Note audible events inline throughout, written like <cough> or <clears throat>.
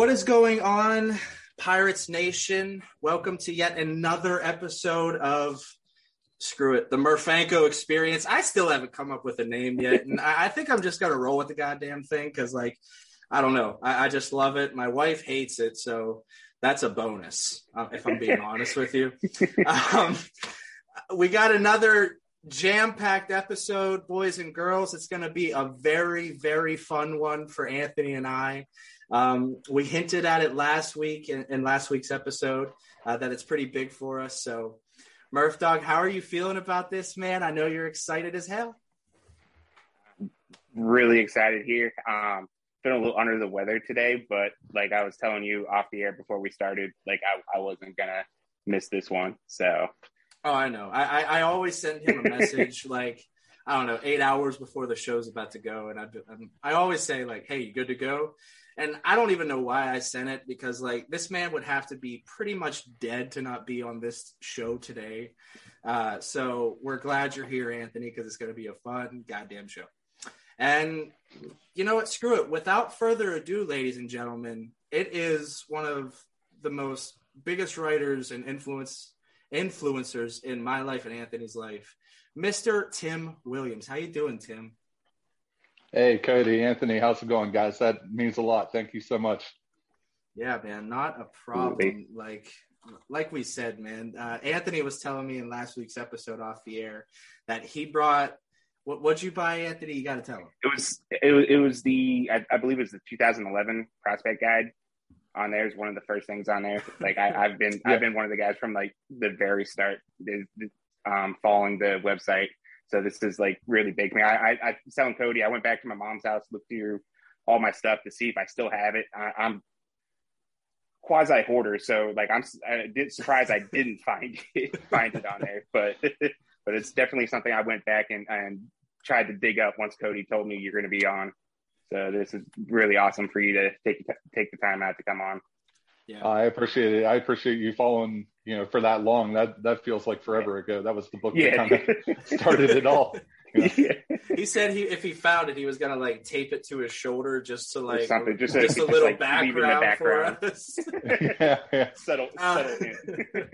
What is going on, Pirates Nation? Welcome to yet another episode of Screw It, the Murphanko Experience. I still haven't come up with a name yet, and I, think I'm just gonna roll with the goddamn thing because, like, I don't know, I, I, just love it. My wife hates it, so that's a bonus. Uh, if I'm being honest with you, um, we got another jam-packed episode, boys and girls. It's gonna be a very, very fun one for Anthony and I. Um, we hinted at it last week in, in last week's episode uh, that it's pretty big for us. So, Murph Dog, how are you feeling about this, man? I know you're excited as hell. Really excited here. Um, been a little under the weather today, but like I was telling you off the air before we started, like I, I wasn't gonna miss this one. So. Oh, I know. I I, I always send him a message <laughs> like. I don't know, eight hours before the show's about to go, and I, I always say like, "Hey, you good to go?" And I don't even know why I sent it because like this man would have to be pretty much dead to not be on this show today. Uh, so we're glad you're here, Anthony, because it's going to be a fun goddamn show. And you know what? Screw it. Without further ado, ladies and gentlemen, it is one of the most biggest writers and influence influencers in my life and Anthony's life, Mr. Tim Williams. How you doing, Tim? Hey, Cody, Anthony, how's it going, guys? That means a lot. Thank you so much. Yeah, man, not a problem. Like, like we said, man. Uh, Anthony was telling me in last week's episode off the air that he brought. What what'd you buy, Anthony? You got to tell him. It was it was, it was the I, I, believe it was the 2011 prospect guide. On there is one of the first things on there. Like I, have been <laughs> yeah. I've been one of the guys from like the very start, um, following the website so this is like really big. I, I, I was telling Cody, I went back to my mom's house, looked through all my stuff to see if I still have it. I, am quasi hoarder, so like I'm I did surprised I didn't <laughs> find it find it on there, but <laughs> but it's definitely something I went back and and tried to dig up once Cody told me you're going to be on. So this is really awesome for you to take take the time out to come on. Yeah. I appreciate it. I appreciate you following, you know, for that long. That that feels like forever ago. That was the book yeah. that kind of started it all. You know? yeah. He said he if he found it, he was gonna like tape it to his shoulder just to like something, just, just a, little like background, background, for us. <laughs> yeah, yeah. Settle, uh, settle in.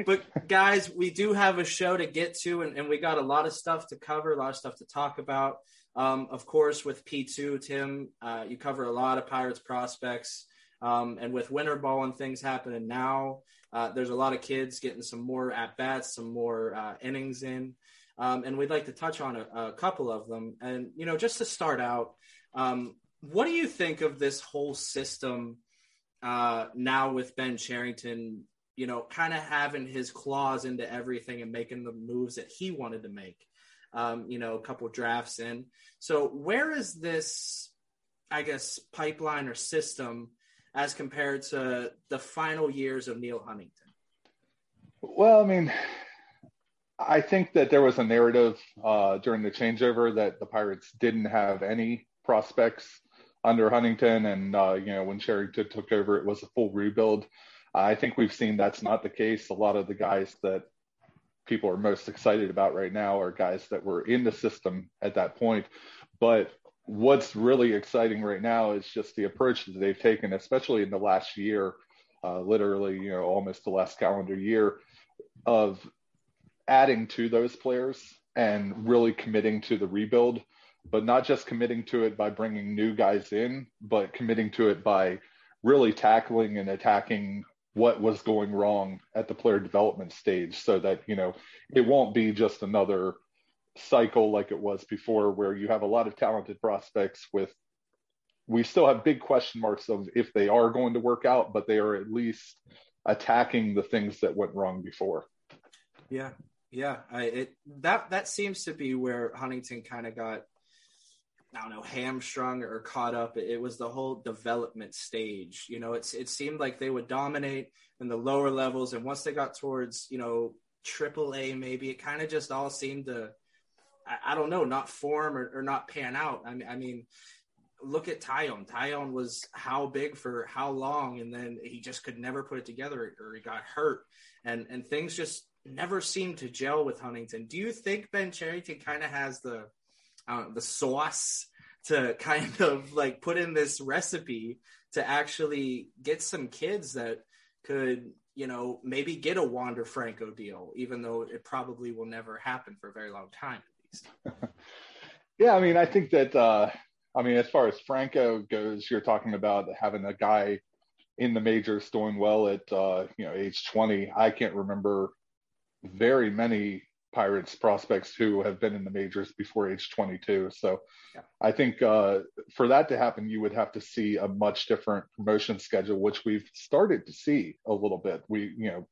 <laughs> but guys, we do have a show to get to, and, and we got a lot of stuff to cover, a lot of stuff to talk about. Um, of course, with P2, Tim, uh, you cover a lot of Pirates prospects. Um, and with winter ball and things happening now, uh, there's a lot of kids getting some more at bats, some more uh, innings in. Um, and we'd like to touch on a, a, couple of them. And, you know, just to start out, um, what do you think of this whole system uh, now with Ben Cherington, you know, kind of having his claws into everything and making the moves that he wanted to make? Um, you know, a couple drafts in. So, where is this, I guess, pipeline or system as compared to the final years of Neal Huntington? Well, I mean, I think that there was a narrative uh, during the changeover that the Pirates didn't have any prospects under Huntington, and uh, you know when Cherington took over, it was a full rebuild. I think we've seen that's not the case. A lot of the guys that people are most excited about right now are guys that were in the system at that point. But what's really exciting right now is just the approach that they've taken, especially in the last year, uh, literally, you know, almost the last calendar year, of adding to those players and really committing to the rebuild, but not just committing to it by bringing new guys in, but committing to it by really tackling and attacking what was going wrong at the player development stage so that, you know, it won't be just another cycle like it was before, where you have a lot of talented prospects with. We still have big question marks of if they are going to work out, but they are at least attacking the things that went wrong before. Yeah, yeah. I, it that that seems to be where Huntington kind of got I don't know, hamstrung or caught up. It was the whole development stage. You know, it's it seemed like they would dominate in the lower levels, and once they got towards you know triple A, maybe it kind of just all seemed to I, I don't know, not form or, or not pan out. I mean, I mean, look at Taillon. Taillon was how big for how long, and then he just could never put it together, or he got hurt, and and things just never seemed to gel with Huntington. Do you think Ben Cherington kind of has the uh, the sauce to kind <laughs> of like put in this recipe to actually get some kids that could you know maybe get a Wander Franco deal, even though it probably will never happen for a very long time least. <laughs> yeah, I mean, I think that uh, I mean, as far as Franco goes, you're talking about having a guy in the majors doing well at uh, you know age 20. I can't remember very many Pirates prospects who have been in the majors before age 22. So yeah. I think uh, for that to happen, you would have to see a much different promotion schedule, which we've started to see a little bit. We, you know,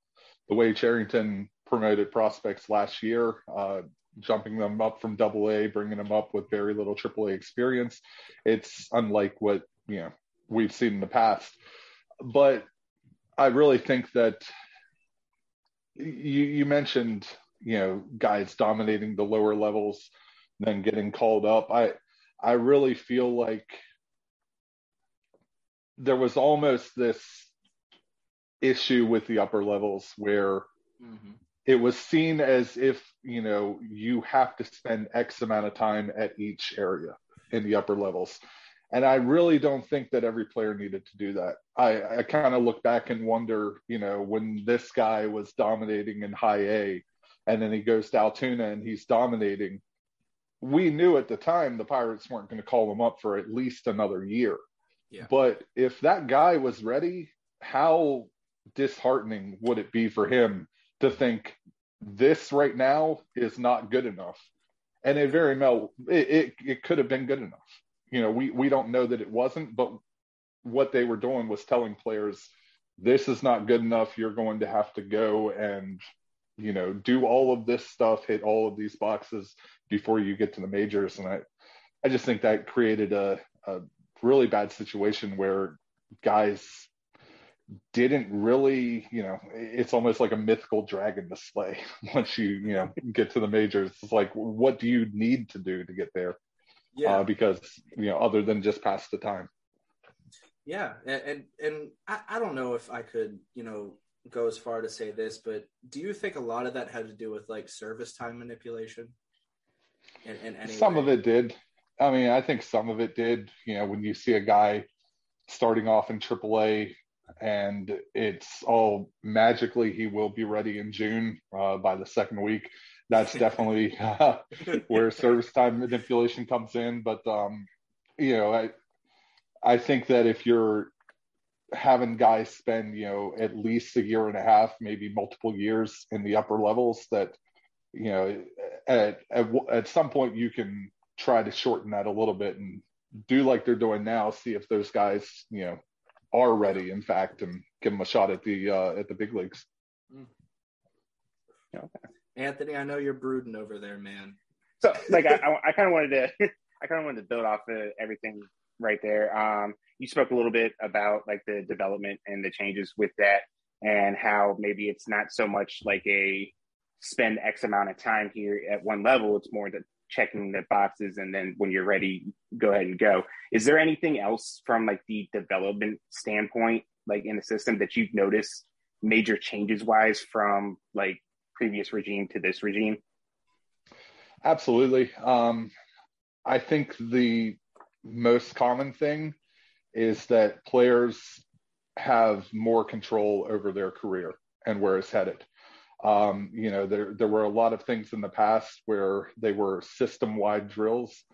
the way Cherington promoted prospects last year, uh, jumping them up from double A, bringing them up with very little triple A experience. It's unlike what, you know, we've seen in the past. But I really think that you, you mentioned you know guys dominating the lower levels then getting called up i i really feel like there was almost this issue with the upper levels where mm-hmm. It was seen as if you know you have to spend x amount of time at each area in the upper levels and I really don't think that every player needed to do that. I, I kind of look back and wonder, you know, when this guy was dominating in high A, and then he goes to Altoona and he's dominating. We knew at the time the Pirates weren't going to call him up for at least another year. Yeah. But if that guy was ready, how disheartening would it be for him to think this right now is not good enough? And it very well it, it, it could have been good enough. You know, we we don't know that it wasn't, but what they were doing was telling players this is not good enough. You're going to have to go and you know, do all of this stuff, hit all of these boxes before you get to the majors. And I, I just think that created a, a really bad situation where guys didn't really, you know, it's almost like a mythical dragon to slay <laughs> once you, you know, get to the majors. It's like, what do you need to do to get there? Yeah. Uh, because, you know, other than just pass the time. Yeah. And, and, and I, I don't know if I could, you know, go as far to say this, but do you think a lot of that had to do with like service time manipulation? In, in some way? of it did. I mean, I think some of it did. You know, when you see a guy starting off in AAA and it's all magically he will be ready in June uh, by the second week. That's <laughs> definitely uh, where service time manipulation comes in. But um, you know, I I think that if you're having guys spend you know at least a year and a half maybe multiple years in the upper levels that you know at, at, at some point you can try to shorten that a little bit and do like they're doing now see if those guys you know are ready in fact and give them a shot at the uh, at the big leagues mm. okay. anthony i know you're brooding over there man so like i, I, I kind of wanted to <laughs> i kind of wanted to build off of everything right there um you spoke a little bit about like the development and the changes with that and how maybe it's not so much like a spend X amount of time here at one level. It's more the checking the boxes and then when you're ready, go ahead and go. Is there anything else from like the development standpoint, like in the system that you've noticed major changes wise from like previous regime to this regime? Absolutely. Um, I think the most common thing is that players have more control over their career and where it's headed. Um, you know, there there were a lot of things in the past where they were system wide drills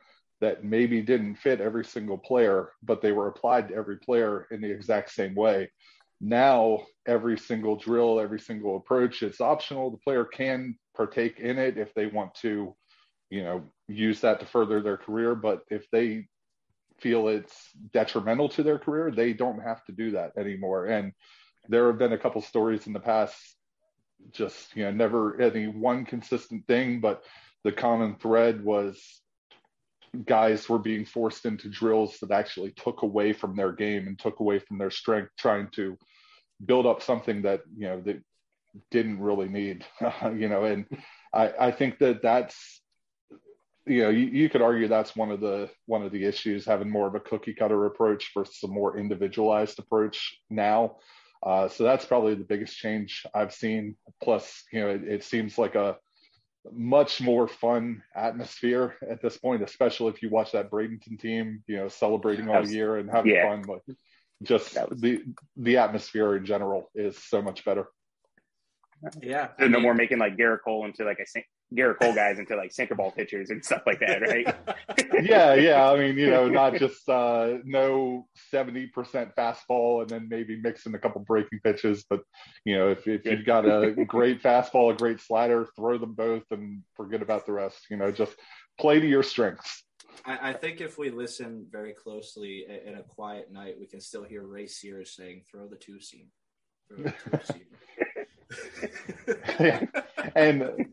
that maybe didn't fit every single player, but they were applied to every player in the exact same way. Now, every single drill, every single approach, it's optional. The player can partake in it if they want to, you know, use that to further their career. But if they feel it's detrimental to their career, they don't have to do that anymore. And there have been a couple stories in the past, just you know, never any one consistent thing, but the common thread was guys were being forced into drills that actually took away from their game and took away from their strength, trying to build up something that you know they didn't really need, <laughs> you know. And I, I think that that's you know, you, you, could argue that's one of the one of the issues, having more of a cookie cutter approach versus a more individualized approach now. Uh, so that's probably the biggest change I've seen. Plus, you know, it, it, seems like a much more fun atmosphere at this point, especially if you watch that Bradenton team, you know, celebrating all year and having yeah. fun. But just was... the the atmosphere in general is so much better. Yeah, so no more making like Gerrit Cole into like a Gerrit Cole guys into like sinker ball pitchers and stuff like that, right? <laughs> yeah, yeah. I mean, you know, not just uh, no seventy percent fastball and then maybe mixing a couple breaking pitches, but you know, if if you've got a <laughs> great fastball, a great slider, throw them both and forget about the rest. You know, just play to your strengths. I, I think if we listen very closely in a quiet night, we can still hear Ray Searage saying, "Throw the two seam." Throw the two seam. <laughs> yeah. And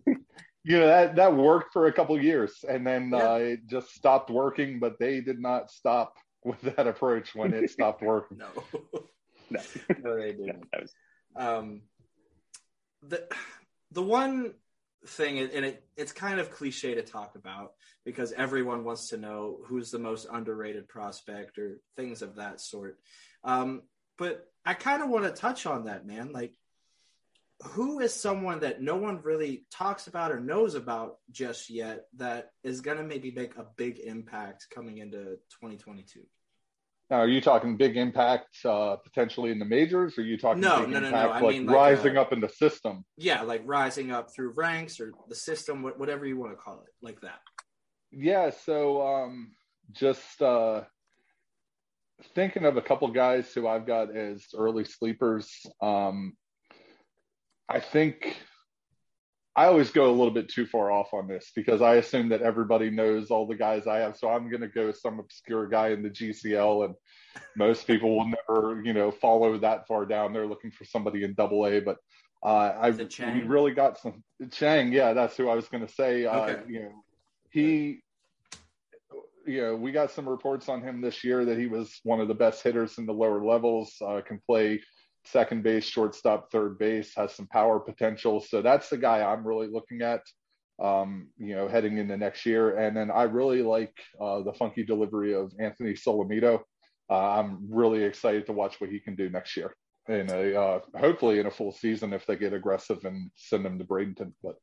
you know that that worked for a couple years, and then yeah. uh, it just stopped working. But they did not stop <laughs> with that approach when it stopped <laughs> working. no, <laughs> no, no, they didn't. No, was... um, the the one thing, and it it's kind of cliche to talk about because everyone wants to know who's the most underrated prospect or things of that sort. Um, but I kind of want to touch on that, man. Like who is someone that no one really talks about or knows about just yet that is going to maybe make a big impact coming into 2022? Now, are you talking big impact uh, potentially in the majors? Or are you talking no, big no, impact no, no. I like mean, like rising a, up in the system? Yeah, like rising up through ranks or the system, whatever you want to call it, like that. Yeah. So um, just uh, thinking of a couple guys who I've got as early sleepers. Um, I think I always go a little bit too far off on this because I assume that everybody knows all the guys I have. So I'm going to go some obscure guy in the GCL, and most people will never, you know, follow that far down. They're looking for somebody in Double A, but uh, I we really got some Chang. Yeah, that's who I was going to say. Uh, okay. Uh, you know, he. You know, we got some reports on him this year that he was one of the best hitters in the lower levels. Uh, can play second base, shortstop, third base, has some power potential. So that's the guy I'm really looking at, um, you know, heading into next year. And then I really like uh, the funky delivery of Anthony Solometo. Uh, I'm really excited to watch what he can do next year in a uh, hopefully in a full season if they get aggressive and send him to Bradenton. But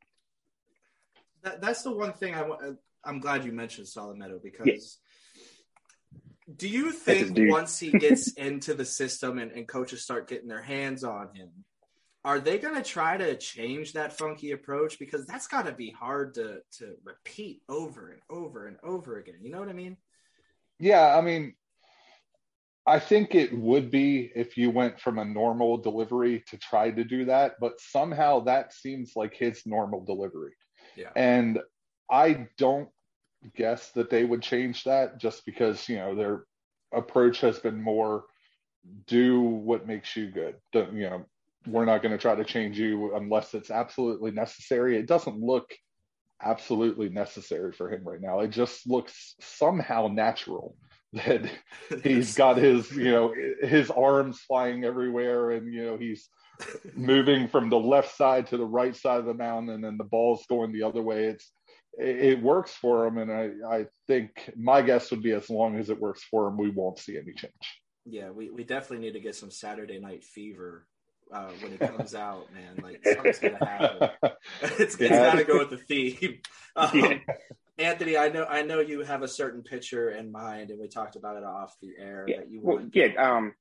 that, that's the one thing I want. I'm glad you mentioned Solometo because do you think once he <laughs> gets into the system and, and coaches start getting their hands on him, are they going to try to change that funky approach? Because that's got to be hard to to repeat over and over and over again. You know what I mean? Yeah, I mean, I think it would be if you went from a normal delivery to try to do that, but somehow that seems like his normal delivery. Yeah. And I don't guess that they would change that just because you know their approach has been more do what makes you good. Don't, you know, we're not going to try to change you unless it's absolutely necessary. It doesn't look absolutely necessary for him right now. It just looks somehow natural <laughs> that <laughs> he's got his, you know, his arms flying everywhere and, you know, he's <laughs> moving from the left side to the right side of the mound and then the ball's going the other way. It's, it, works for him, and I, I think my guess would be as long as it works for him, we won't see any change. Yeah, we, we definitely need to get some Saturday Night Fever uh, when it comes <laughs> out, man. Like something's gonna happen. <laughs> it's, it's yeah. gotta go with the theme. <laughs> Um, yeah. Anthony, I know I know you have a certain picture in mind, and we talked about it off the air yeah. that you well, want. Yeah, um,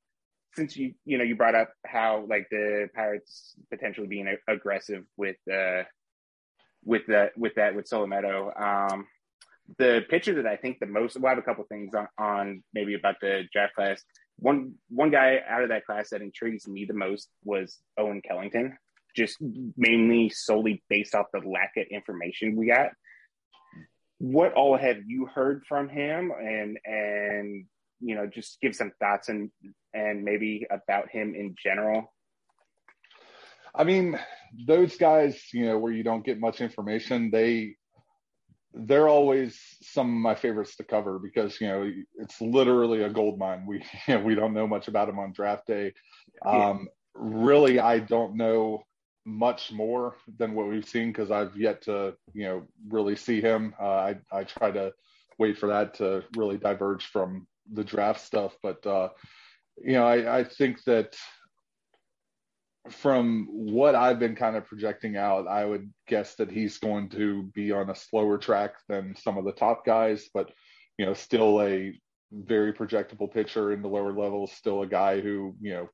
since you you know you brought up how like the Pirates potentially being aggressive with uh, with that with that with Solometo. Um, the pitcher that I think the most, well, have a couple things on, on maybe about the draft class. One one guy out of that class that intrigues me the most was Owen Kellington, just mainly solely based off the lack of information we got. What all have you heard from him, and and you know, just give some thoughts and and maybe about him in general. I mean, those guys, you know, where you don't get much information, they they're always some of my favorites to cover because you know it's literally a gold mine. We you <laughs> know, we don't know much about them on draft day. Um, really, I don't know much more than what we've seen because I've yet to you know really see him. Uh, I I try to wait for that to really diverge from the draft stuff, but uh, you know I, I think that from what I've been kind of projecting out, I would guess that he's going to be on a slower track than some of the top guys, but you know, still a very projectable pitcher in the lower levels, still a guy who, you know,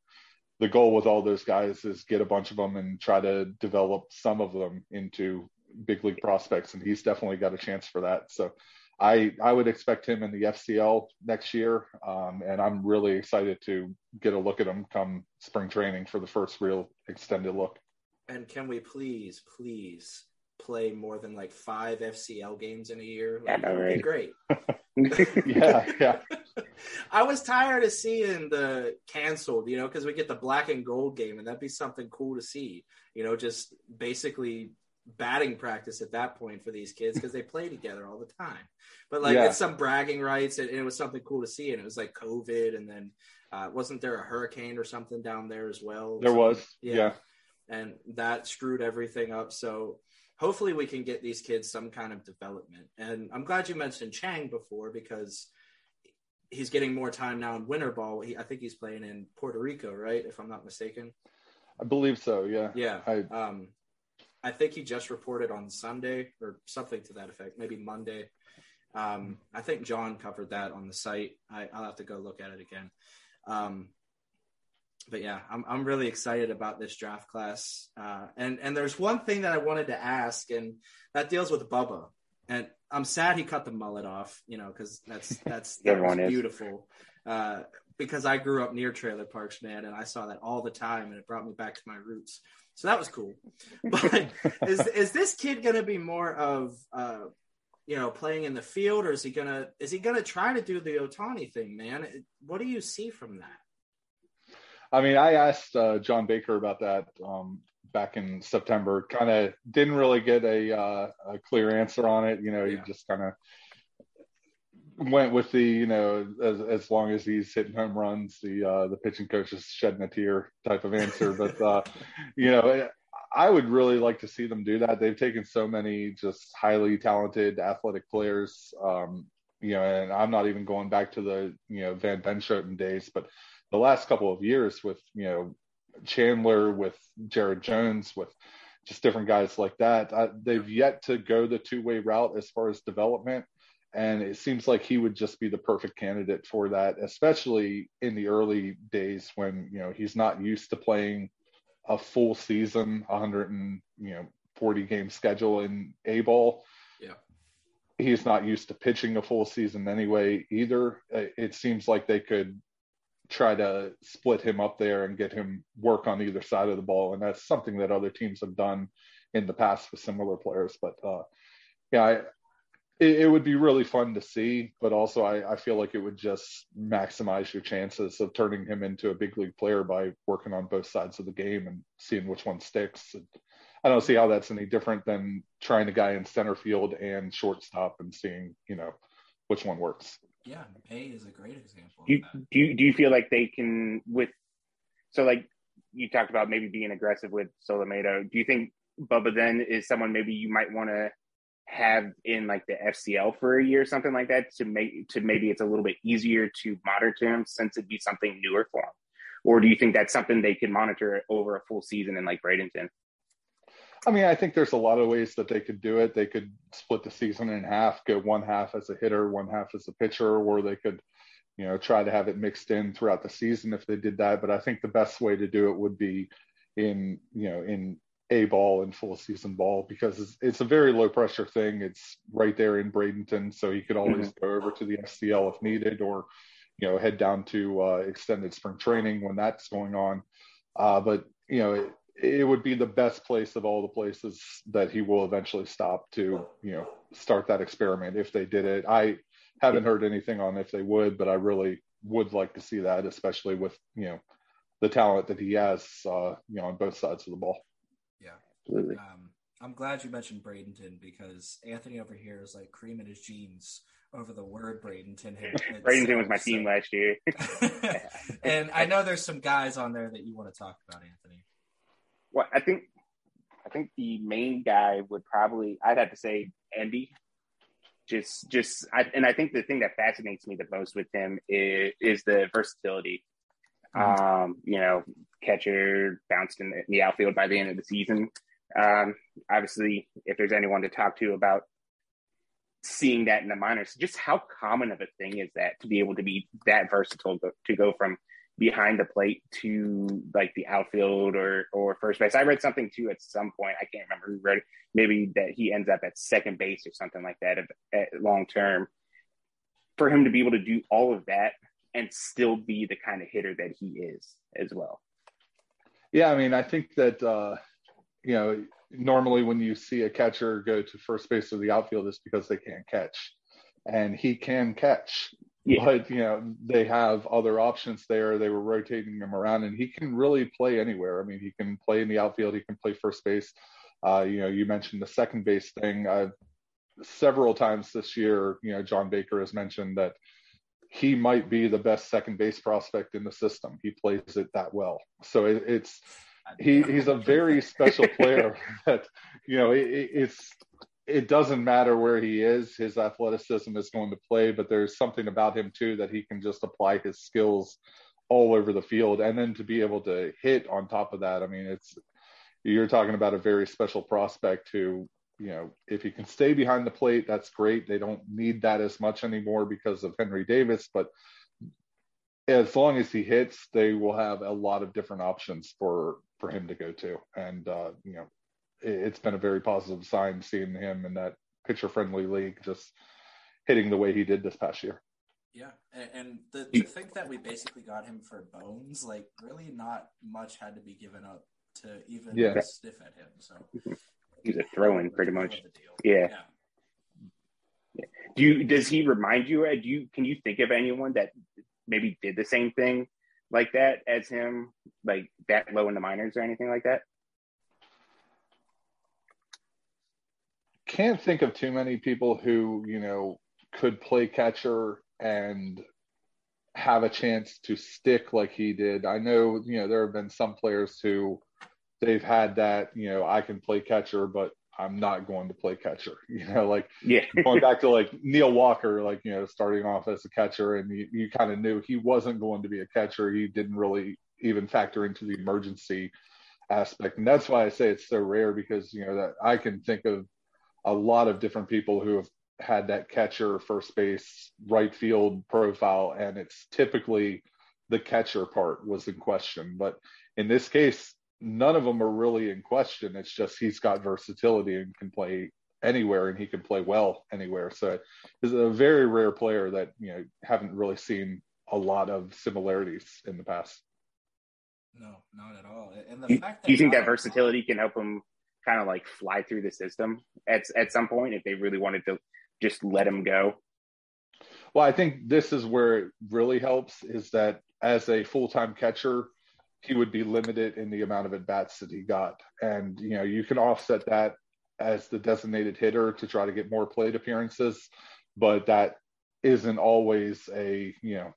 the goal with all those guys is get a bunch of them and try to develop some of them into big league prospects. And he's definitely got a chance for that. So I, I would expect him in the FCL next year. Um, and I'm really excited to get a look at him come spring training for the first real extended look. And can we please, please play more than like five FCL games in a year. Like, yeah, right. great. <laughs> <laughs> yeah, yeah. <laughs> I was tired of seeing the canceled, you know, because we get the black and gold game, and that'd be something cool to see. You know, just basically batting practice at that point for these kids because they play together all the time. But like yeah. it's some bragging rights, and it was something cool to see. And it was like COVID, and then uh, wasn't there a hurricane or something down there as well? There was, yeah. yeah. And that screwed everything up. So hopefully we can get these kids some kind of development. And I'm glad you mentioned Chang before because he's getting more time now in winter ball. He, I think he's playing in Puerto Rico, right? If I'm not mistaken. I believe so. Yeah. Yeah. I, um, I think he just reported on Sunday or something to that effect, maybe Monday. Um, I think John covered that on the site. I, will have to go look at it again. Um, but yeah, I'm I'm really excited about this draft class. Uh, and and there's one thing that I wanted to ask, and that deals with Bubba. And I'm sad he cut the mullet off, you know, because that's <laughs> that's that beautiful. Uh, because I grew up near trailer parks, man, and I saw that all the time, and it brought me back to my roots. So that was cool. <laughs> But is is this kid gonna be more of uh, you know playing in the field, or is he gonna is he gonna try to do the Ohtani thing, man? What do you see from that? I mean, I asked uh, John Baker about that um, back in September. Kind of didn't really get a, uh, a, clear answer on it. You know, yeah. he just kind of went with the you know as as long as he's hitting home runs, the uh, the pitching coach is shedding a tear type of answer. but uh, <laughs> you know, I would really like to see them do that. They've taken so many just highly talented athletic players. Um, you know, and I'm not even going back to the you know Van Benschoten days, but the last couple of years with you know Chandler, with Jared Jones, with just different guys like that. I, they've yet to go the two way route as far as development. And it seems like he would just be the perfect candidate for that, especially in the early days when, you know, he's not used to playing a full season, 100 and, you know, 40 game schedule in A ball. Yeah. He's not used to pitching a full season anyway either. It seems like they could try to split him up there and get him work on either side of the ball. And that's something that other teams have done in the past with similar players. But uh, yeah, I, it, it, would be really fun to see. But also, I, I feel like it would just maximize your chances of turning him into a big league player by working on both sides of the game and seeing which one sticks. And I don't see how that's any different than trying a guy in center field and shortstop and seeing, you know, which one works. Yeah, A is a great example. Do you, do you, do you feel like they can with so like you talked about maybe being aggressive with Solometo. Do you think Bubba then is someone maybe you might want to have in like the FCL for a year or something like that to make to maybe it's a little bit easier to monitor him since it'd be something newer for him? Or do you think that's something they can monitor over a full season in like Bradenton? I mean, I think there's a lot of ways that they could do it. They could split the season in half, go one half as a hitter, one half as a pitcher, or they could, you know, try to have it mixed in throughout the season if they did that. But I think the best way to do it would be in, you know, in a ball and full season ball because it's, it's, a very low pressure thing. It's right there in Bradenton, so he could always mm-hmm. go over to the FCL if needed, or you know, head down to uh, extended spring training when that's going on. Uh, but you know, it, it would be the best place of all the places that he will eventually stop to, you know, start that experiment if they did it. I haven't heard anything on if they would, but I really would like to see that, especially with, you know, the talent that he has, uh, you know, on both sides of the ball. Absolutely. Um, I'm glad you mentioned Bradenton because Anthony over here is like creaming his jeans over the word Bradenton. <laughs> Bradenton was my so. team last year. <laughs> <laughs> and I know there's some guys on there that you want to talk about, Anthony. Well, I think I think the main guy would probably I'd have to say Endy. Just just I, and I think the thing that fascinates me the most with him is, is the versatility. Mm-hmm. Um, you know, catcher bounced in the, in the, outfield by the end of the season. Um, obviously, if there's anyone to talk to about seeing that in the minors, just how common of a thing is that to be able to be that versatile to, go from behind the plate to like the outfield or or first base. I read something too at some point. I can't remember who read it. Maybe that he ends up at second base or something like that at, at long term. For him to be able to do all of that and still be the kind of hitter that he is as well. Yeah, I mean, I think that uh, you know normally when you see a catcher go to first base or the outfield, it's because they can't catch, and he can catch. Yeah. But you know they have other options there. They were rotating him around, and he can really play anywhere. I mean, he can play in the outfield. He can play first base. Uh, you know, you mentioned the second base thing. I've several times this year. You know, John Baker has mentioned that he might be the best second base prospect in the system. He plays it that well. So it, it's he, he's a very special player <laughs> that you know it, it's it doesn't matter where he is his athleticism is going to play but there's something about him too that he can just apply his skills all over the field. And then to be able to hit on top of that i mean it's you're talking about a very special prospect who you know if he can stay behind the plate that's great. They don't need that as much anymore because of henry davis but as long as he hits they will have a lot of different options for for him to go to. And uh, you know, it, has been a very positive sign seeing him in that pitcher friendly league just hitting the way he did this past year. Yeah, and, and the, to think that we basically got him for bones, like really not much had to be given up to even yeah. sniff at him. So <laughs> he's a throw-in, pretty much. Yeah. yeah. Do you? Does he remind you? Do you? Can you think of anyone that maybe did the same thing like that as him, like that low in the minors or anything like that? Can't think of too many people who, you know, could play catcher and have a chance to stick like he did. I know, you know, there have been some players who they've had that, you know, I can play catcher, but I'm not going to play catcher. <laughs> You know, like yeah. <laughs> going back to like Neil Walker, like, you know, starting off as a catcher and you, you kind of knew he wasn't going to be a catcher. He didn't really even factor into the emergency aspect. And that's why I say it's so rare because, you know, that I can think of a lot of different people who have had that catcher, first base, right field profile. And it's typically the catcher part was in question. But in this case, none of them are really in question. It's just he's got versatility and can play anywhere and he can play well anywhere. So he's a very rare player that, you know, haven't really seen a lot of similarities in the past. No, not at all. And the do, fact that do you think that versatility can help him kind of like fly through the system at at some point if they really wanted to just let him go? Well, I think this is where it really helps is that as a full time catcher, he would be limited in the amount of at bats that he got. And, you know, you can offset that as the designated hitter to try to get more plate appearances, but that isn't always a, you know,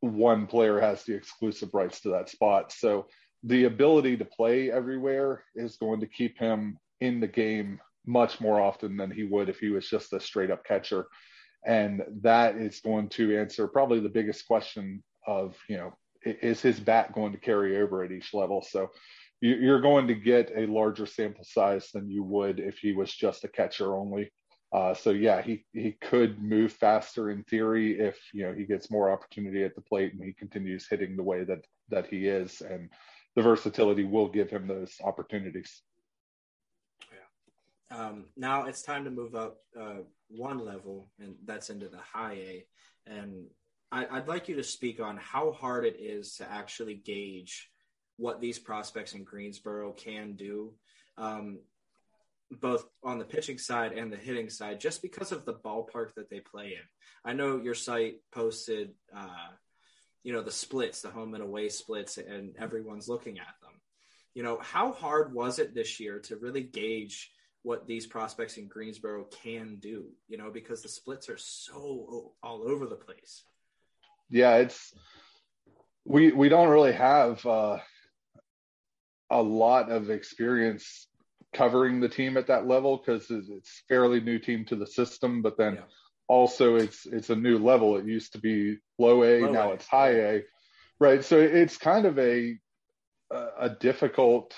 one player has the exclusive rights to that spot. So the ability to play everywhere is going to keep him in the game much more often than he would if he was just a straight up catcher. And that is going to answer probably the biggest question of, you know, is his bat going to carry over at each level? So you're going to get a larger sample size than you would if he was just a catcher only. Uh, so yeah, he he could move faster in theory if you know he gets more opportunity at the plate and he continues hitting the way that that he is, and the versatility will give him those opportunities. Yeah. Um, now it's time to move up uh, one level, and that's into the high A. And I, would like you to speak on how hard it is to actually gauge what these prospects in Greensboro can do, um, both on the pitching side and the hitting side, just because of the ballpark that they play in. I know your site posted, uh, you know, the splits, the home and away splits, and everyone's looking at them. You know, how hard was it this year to really gauge what these prospects in Greensboro can do? You know, because the splits are so all over the place yeah, it's we we don't really have uh, a lot of experience covering the team at that level because it's fairly new team to the system, but then yeah. also it's it's a new level. It used to be low A, low now a. it's high A. Right. So it's kind of a a difficult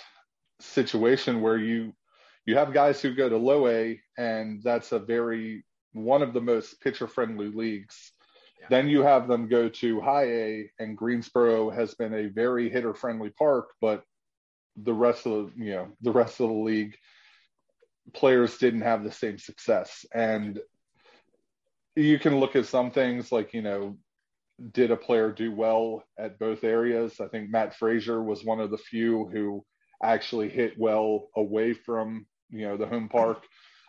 situation where you you have guys who go to low A, and that's a very one of the most pitcher friendly leagues. Then you have them go to high A, and Greensboro has been a very hitter friendly park, but the rest of the you know the rest of the league players didn't have the same success. And you can look at some things like you know did a player do well at both areas? I think matt fraizer was one of the few who actually hit well away from you know the home park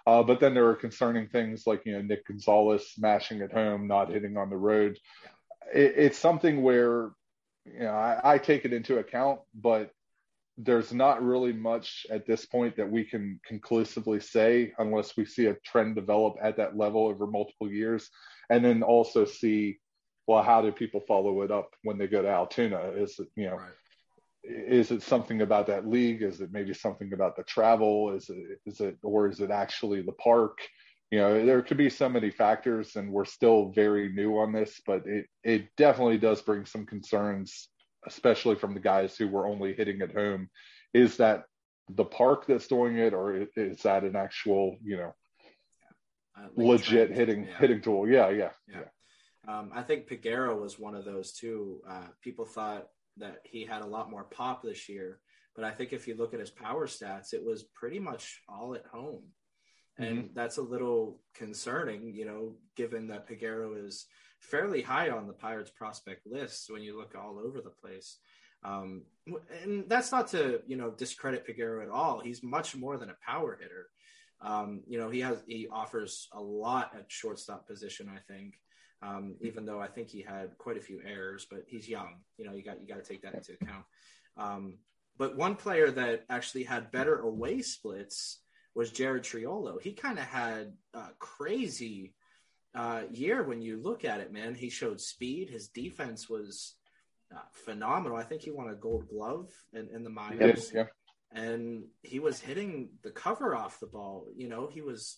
uh, but then there are concerning things like you know nick gonzalez smashing at home not hitting on the road. It, it's something where you know I, I take it into account but there's not really much at this point that we can conclusively say unless we see a trend develop at that level over multiple years. And then also see well how do people follow it up when they go to altoona? Is it you know right. Is it something about that league is it maybe something about the travel is it is it or is it actually the park you know there could be so many factors and we're still very new on this but it it definitely does bring some concerns especially from the guys who were only hitting at home, is that the park that's doing it, or is that an actual, you know, uh, legit trend. hitting yeah. hitting tool? Yeah, yeah, yeah. yeah. Um, I think Peguero was one of those too. Uh, people thought that he had a lot more pop this year, but I think if you look at his power stats, it was pretty much all at home, and mm-hmm. that's a little concerning, you know, given that Peguero is fairly high on the Pirates prospect list when you look all over the place. Um, and that's not to you know discredit Peguero at all. He's much more than a power hitter. Um, you know he has he offers a lot at shortstop position. I think, um, even though I think he had quite a few errors, but he's young. You know you got you got to take that into account. Um, but one player that actually had better away splits was Jared Triolo. He kind of had a crazy uh, year when you look at it, man. He showed speed. His defense was uh, phenomenal. I think he won a Gold Glove in, in the minors. Yeah, yeah. And he was hitting the cover off the ball. You know, he was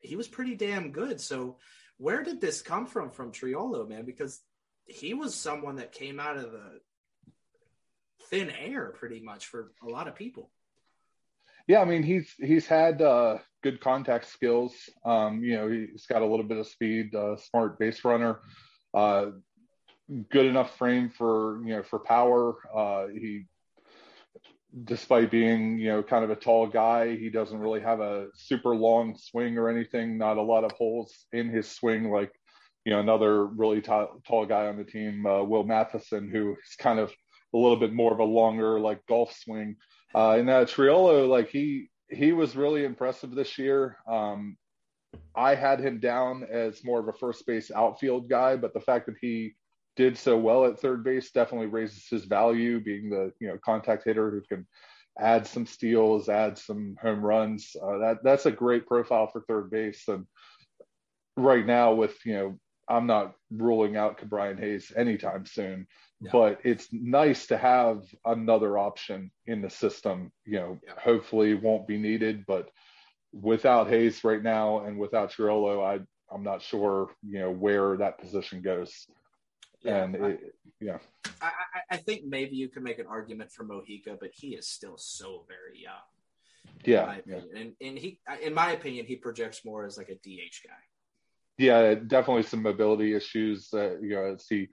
he was pretty damn good. So where did this come from from Triolo, man? Because he was someone that came out of the thin air pretty much for a lot of people. Yeah, I mean he's he's had uh, good contact skills. Um, you know, he's got a little bit of speed, uh, smart base runner, uh, good enough frame for you know for power. Uh, he, despite being you know kind of a tall guy, he doesn't really have a super long swing or anything. Not a lot of holes in his swing like you know another really t- tall guy on the team, uh, Will Matthiessen, who is kind of a little bit more of a longer like golf swing. Uh, and uh, Triolo, like he he was really impressive this year. Um, I had him down as more of a first base outfield guy, but the fact that he did so well at third base definitely raises his value, being the you know contact hitter who can add some steals, add some home runs. Uh, that that's a great profile for third base. And right now, with you know, I'm not ruling out Ke'Bryan Hayes anytime soon but it's nice to have another option in the system. You know, yeah. hopefully won't be needed, but without Hayes right now and without Triolo, I I'm not sure you know where that position goes. Yeah, and I, it, yeah, I, I think maybe you could make an argument for Mojica, but he is still so very young. Yeah, yeah. and and he, in my opinion, he projects more as like a DH guy. Yeah, definitely some mobility issues. That you know, see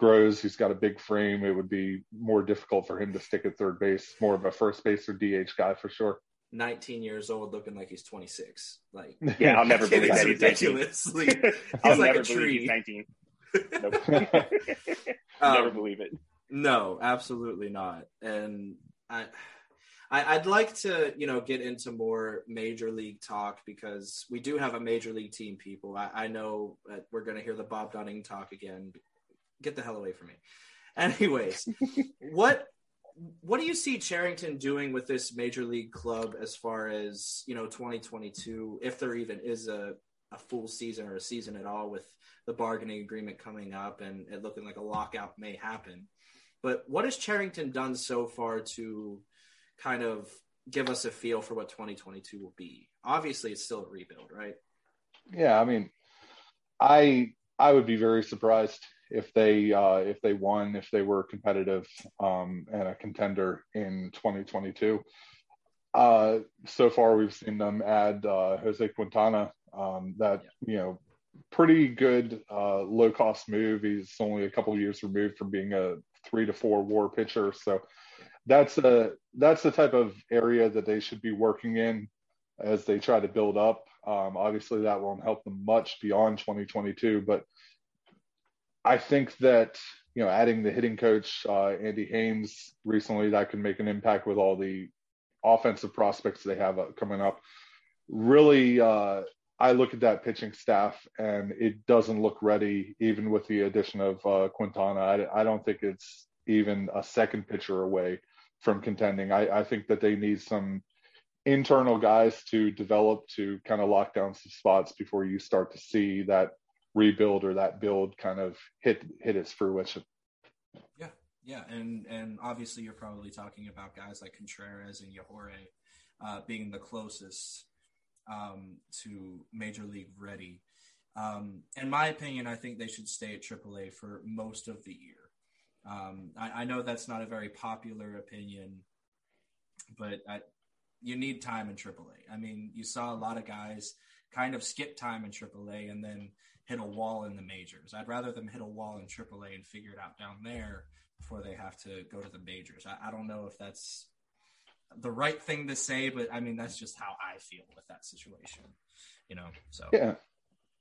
grows, he's got a big frame. It would be more difficult for him to stick at third base. More of a first base or DH guy for sure. 19 years old, looking like he's 26. Like, yeah, I'll never <laughs> believe that he's ridiculous. <laughs> he's I'll like never a tree. 19. Nope. <laughs> <laughs> um, never believe it. No, absolutely not. And I, I, would like to, you know, get into more major league talk because we do have a major league team. People, I, I know that we're going to hear the Bob Nutting talk again get the hell away from me. <laughs> Anyways, what what do you see Cherington doing with this major league club as far as you know 2022, if there even is a a full season or a season at all with the bargaining agreement coming up and it looking like a lockout may happen. But what has Cherington done so far to kind of give us a feel for what 2022 will be? Obviously, it's still a rebuild, right? Yeah, I mean, I I would be very surprised if they uh, if they won, if they were competitive um, and a contender in 2022. Uh, so far, we've seen them add uh, Jose Quintana. Um, that you know, pretty good uh, low cost move. He's only a couple years removed from being a three to four WAR pitcher, so that's a that's the type of area that they should be working in as they try to build up. Um, obviously, that won't help them much beyond 2022, but I think that you know adding the hitting coach uh, Andy Haines recently that can make an impact with all the offensive prospects they have uh, coming up. Really, uh, I look at that pitching staff and it doesn't look ready, even with the addition of uh, Quintana. I, I, don't think it's even a second pitcher away from contending. I, I think that they need some internal guys to develop to kind of lock down some spots before you start to see that rebuild or that build kind of hit hit its fruition. Yeah, yeah, and and obviously you're probably talking about guys like Contreras and Yajure uh, being the closest um, to major league ready. Um, in my opinion, I think they should stay at AAA for most of the year. Um, I, I, know that's not a very popular opinion, but I, you need time in AAA. I mean, you saw a lot of guys kind of skip time in AAA and then hit a wall in the majors. I'd rather them hit a wall in AAA and figure it out down there before they have to go to the majors. I, I don't know if that's the right thing to say, but I mean that's just how I feel with that situation. You know, so yeah,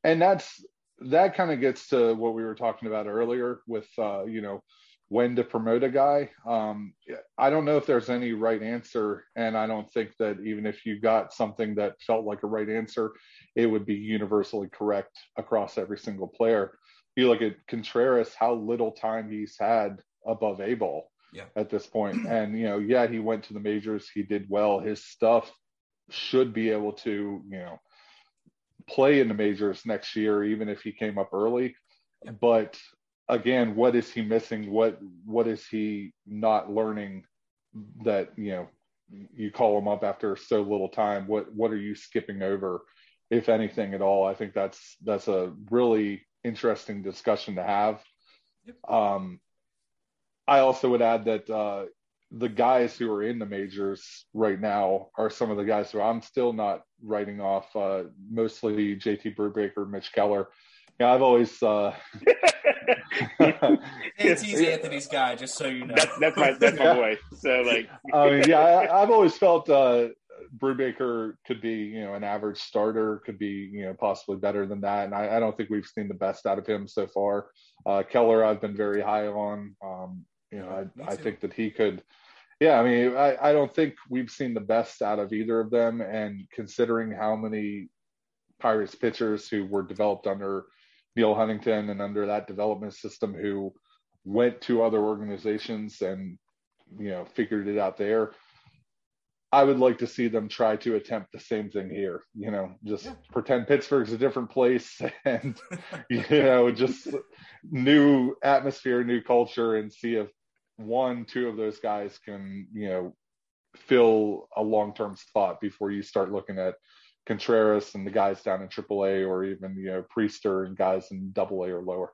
and that's that kind of gets to what we were talking about earlier with uh, you know when to promote a guy. Um, I don't know if there's any right answer, and I don't think that even if you got something that felt like a right answer, it would be universally correct across every single player. You look at Contreras, how little time he's had above A ball yeah. at this point. <clears throat> And, you know, yeah, he went to the majors, he did well. His stuff should be able to, you know, play in the majors next year, even if he came up early. Yeah. But again, what is he missing? What what is he not learning that, you know, you call him up after so little time? What what are you skipping over, if anything at all? I think that's that's a really interesting discussion to have. Um, I also would add that uh, the guys who are in the majors right now are some of the guys who I'm still not writing off. Uh, mostly JT Brubaker, Mitch Keller. Yeah, I've always. Uh... <laughs> JT's Anthony's guy, just so you know. That's, that's my that's my boy. So like, <laughs> I mean, yeah, I, have always felt uh, Brubaker could be, you know, an average starter, could be, you know, possibly better than that. And I, I don't think we've seen the best out of him so far. Uh, Keller, I've been very high on. Um, you know, I, I think that he could. Yeah, I mean, I, I don't think we've seen the best out of either of them. And considering how many Pirates pitchers who were developed under Neal Huntington and under that development system who went to other organizations and you know figured it out there. I would like to see them try to attempt the same thing here. You know, just yeah. pretend Pittsburgh's a different place <laughs> and <laughs> you know, just new atmosphere, new culture, and see if one, two of those guys can, you know, fill a long term spot before you start looking at Contreras and the guys down in AAA or even, you know, Priester and guys in double A or lower.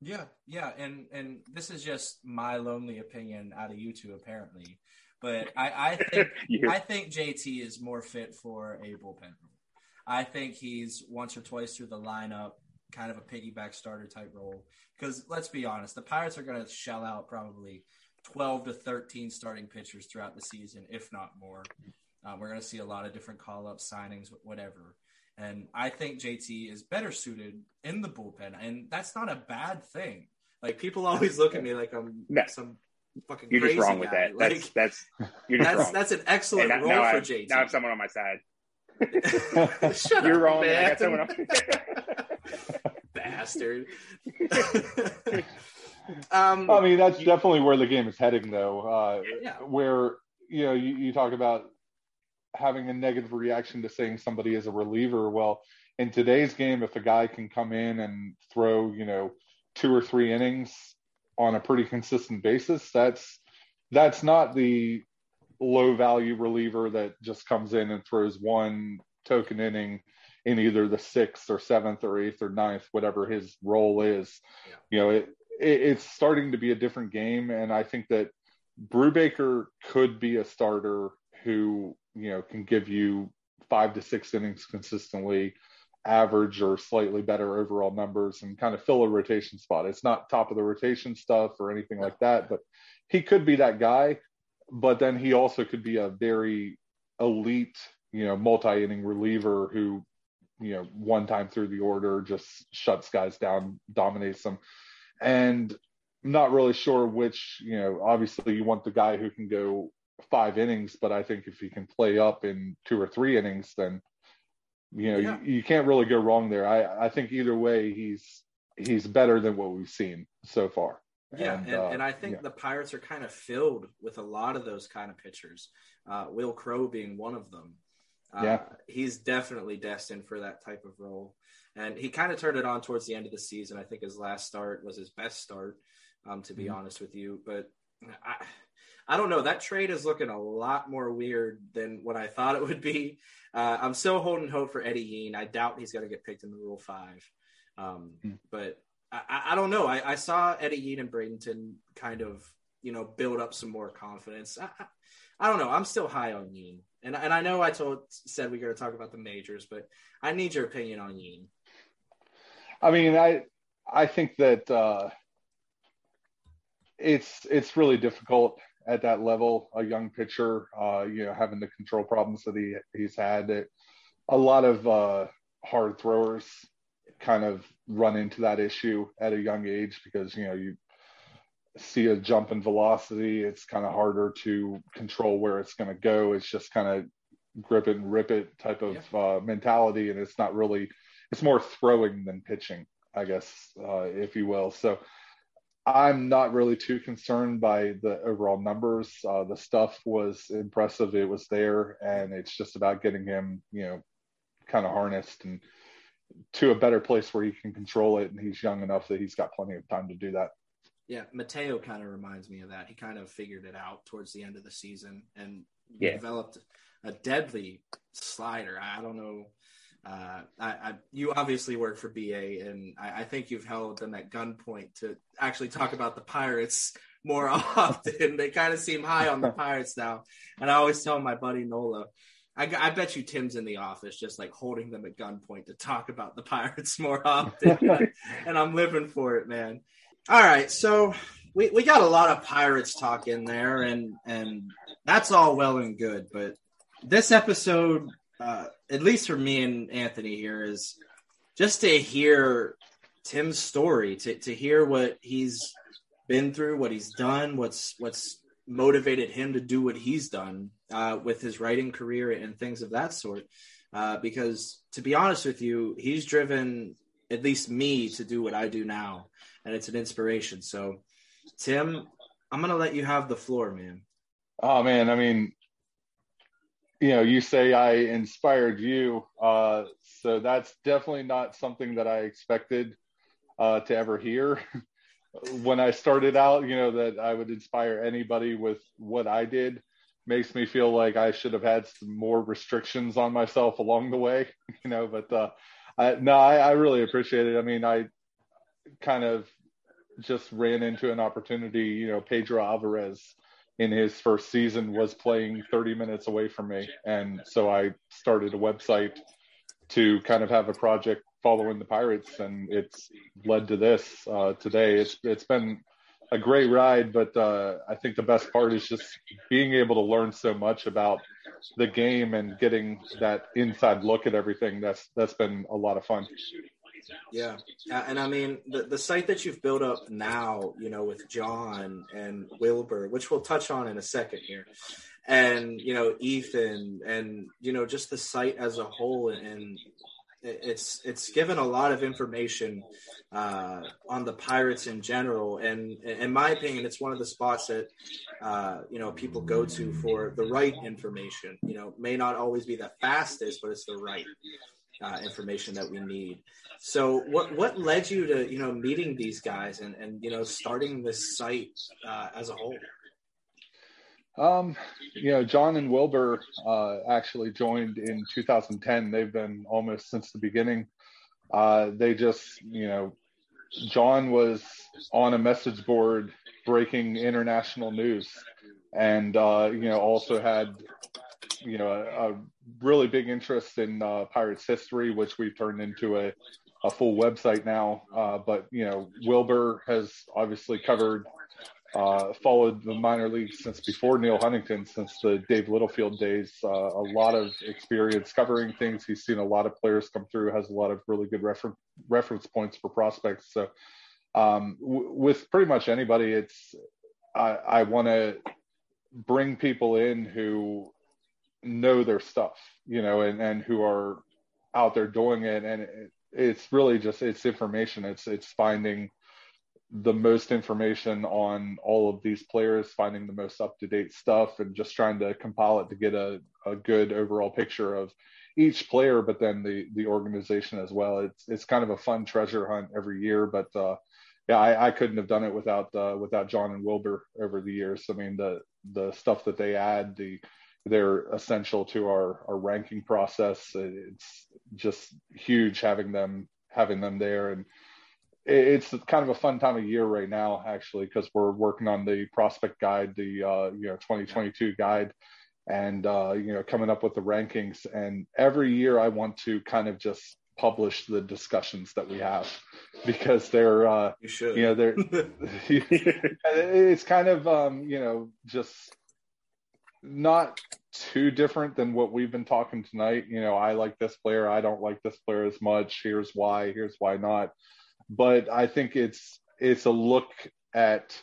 Yeah, yeah, and and this is just my lonely opinion out of you two, apparently. But I, I think <laughs> I think JT is more fit for a bullpen. I think he's once or twice through the lineup, kind of a piggyback starter type role. Because let's be honest, the Pirates are going to shell out probably 12 to 13 starting pitchers throughout the season, if not more. Um, we're going to see a lot of different call ups, signings, whatever. And I think JT is better suited in the bullpen, and that's not a bad thing. Like people always look at me like I'm no. some fucking. You're just wrong with that. Like, that's that's <laughs> you're just that's, wrong. That's an excellent role for I, JT. Now I have someone on my side. Shut <laughs> you're up, wrong. Man. I got someone on. <laughs> Bastard. Um, I mean, that's definitely where the game is heading, though. Uh, yeah. Where you know you, you talk about having a negative reaction to saying somebody is a reliever. Well, in today's game, if a guy can come in and throw, you know, two or three innings on a pretty consistent basis, that's that's not the low value reliever that just comes in and throws one token inning in either the sixth or seventh or eighth or ninth, whatever his role is. Yeah. You know, it, it, it's starting to be a different game, and I think that Brubaker could be a starter who you know can give you five to six innings consistently, average or slightly better overall numbers, and kind of fill a rotation spot. It's not top of the rotation stuff or anything like that, but he could be that guy. But then he also could be a very elite, you know, multi-inning reliever who, you know, one time through the order just shuts guys down, dominates them. And I'm not really sure which, you know, obviously you want the guy who can go five innings, but I think if he can play up in two or three innings, then you know yeah. you, you, can't really go wrong there. I I think either way he's he's better than what we've seen so far. Yeah, and, and, uh, and I think yeah. the Pirates are kind of filled with a lot of those kind of pitchers. Uh, Wil Crowe being one of them. Uh, yeah, he's definitely destined for that type of role, and he kind of turned it on towards the end of the season. I think his last start was his best start, um, to be mm-hmm. honest with you. But I, I don't know. That trade is looking a lot more weird than what I thought it would be. Uh, I'm still holding hope for Eddy Yean. I doubt he's going to get picked in the Rule Five, um, mm-hmm. but I, I don't know. I, I, saw Eddy Yean and Bradenton kind of, you know, build up some more confidence. I, I, I don't know. I'm still high on Yean, and and I know I told said we are going to talk about the majors, but I need your opinion on Yean. I mean, I I think that uh, it's it's really difficult at that level. A young pitcher, uh, you know, having the control problems that he he's had. It, a lot of uh, hard throwers kind of run into that issue at a young age because you know you see a jump in velocity it's kind of harder to control where it's going to go it's just kind of grip it and rip it type of yeah. uh, mentality and it's not really it's more throwing than pitching i guess uh, if you will so i'm not really too concerned by the overall numbers uh, the stuff was impressive it was there and it's just about getting him you know kind of harnessed and to a better place where he can control it and he's young enough that he's got plenty of time to do that. Yeah, Mateo kind of reminds me of that. He kind of figured it out towards the end of the season and yeah. developed a deadly slider. I don't know. Uh, I, I, you obviously work for BA, and I, I, think you've held them at gunpoint to actually talk about the Pirates more <laughs> often. they kind of seem high on the <laughs> Pirates now, and I always tell my buddy Nola, I, I, bet you Tim's in the office just like holding them at gunpoint to talk about the Pirates <laughs> more often. and I'm living for it, man. All right. So we, we got a lot of Pirates talk in there, and, and that's all well and good. But this episode, uh, at least for me and Anthony here, is just to hear Tim's story, to, to hear what he's been through, what he's done, what's what's motivated him to do what he's done uh, with his writing career and things of that sort. Uh, because to be honest with you, he's driven at least me to do what I do now, and it's an inspiration. So, Tim, I'm gonna let you have the floor, man. Oh man, I mean, you know, you say I inspired you, uh, so that's definitely not something that I expected uh, to ever hear. <laughs> when I started out, you know, that I would inspire anybody with what I did makes me feel like I should have had some more restrictions on myself along the way, <laughs> you know, but, uh, I, no, I, I really appreciate it. I mean, I kind of just ran into an opportunity, you know, Pedro Alvarez in his first season was playing 30 minutes away from me. And so I started a website to kind of have a project following the Pirates, and it's led to this uh, today. It's it's been a great ride, but uh, I think the best part is just being able to learn so much about the game and getting that inside look at everything. That's that's been a lot of fun. Yeah, and I mean the the site that you've built up now, you know, with John and Wilbur, which we'll touch on in a second here, and you know Ethan, and you know just the site as a whole, and it's it's given a lot of information uh, on the pirates in general, and in my opinion, it's one of the spots that uh, you know people go to for the right information. You know, may not always be the fastest, but it's the right uh, information that we need. So, what what led you to you know meeting these guys and and you know starting this site uh, as a whole? Um, you know, John and Wilbur uh, actually joined in 2010. They've been almost since the beginning. Uh, they just, you know, John was on a message board breaking international news, and uh, you know also had you know a, a really big interest in uh, Pirates history, which we've turned into a a full website now. Uh, but you know, Wilbur has obviously covered, uh, followed the minor leagues since before Neal Huntington, since the Dave Littlefield days. Uh, a lot of experience covering things. He's seen a lot of players come through. Has a lot of really good refer- reference points for prospects. So, um, w- with pretty much anybody, it's I, I want to bring people in who know their stuff, you know, and, and who are out there doing it. And it, it's really just, it's information. It's, it's finding the most information on all of these players, finding the most up to date stuff and just trying to compile it to get a, a good overall picture of each player, but then the, the organization as well. It's, it's kind of a fun treasure hunt every year, but, uh, yeah, I, I couldn't have done it without uh, without John and Wilbur over the years. I mean, the the stuff that they add, the they're essential to our our ranking process. It's just huge having them having them there, and it's kind of a fun time of year right now actually because we're working on the prospect guide, the uh, you know 2022 guide, and uh, you know coming up with the rankings. And every year I want to kind of just publish the discussions that we have because they're uh you, should. you know they're <laughs> <laughs> it's kind of um you know just not too different than what we've been talking tonight. You know, I like this player, I don't like this player as much. Here's why, here's why not. But I think it's it's a look at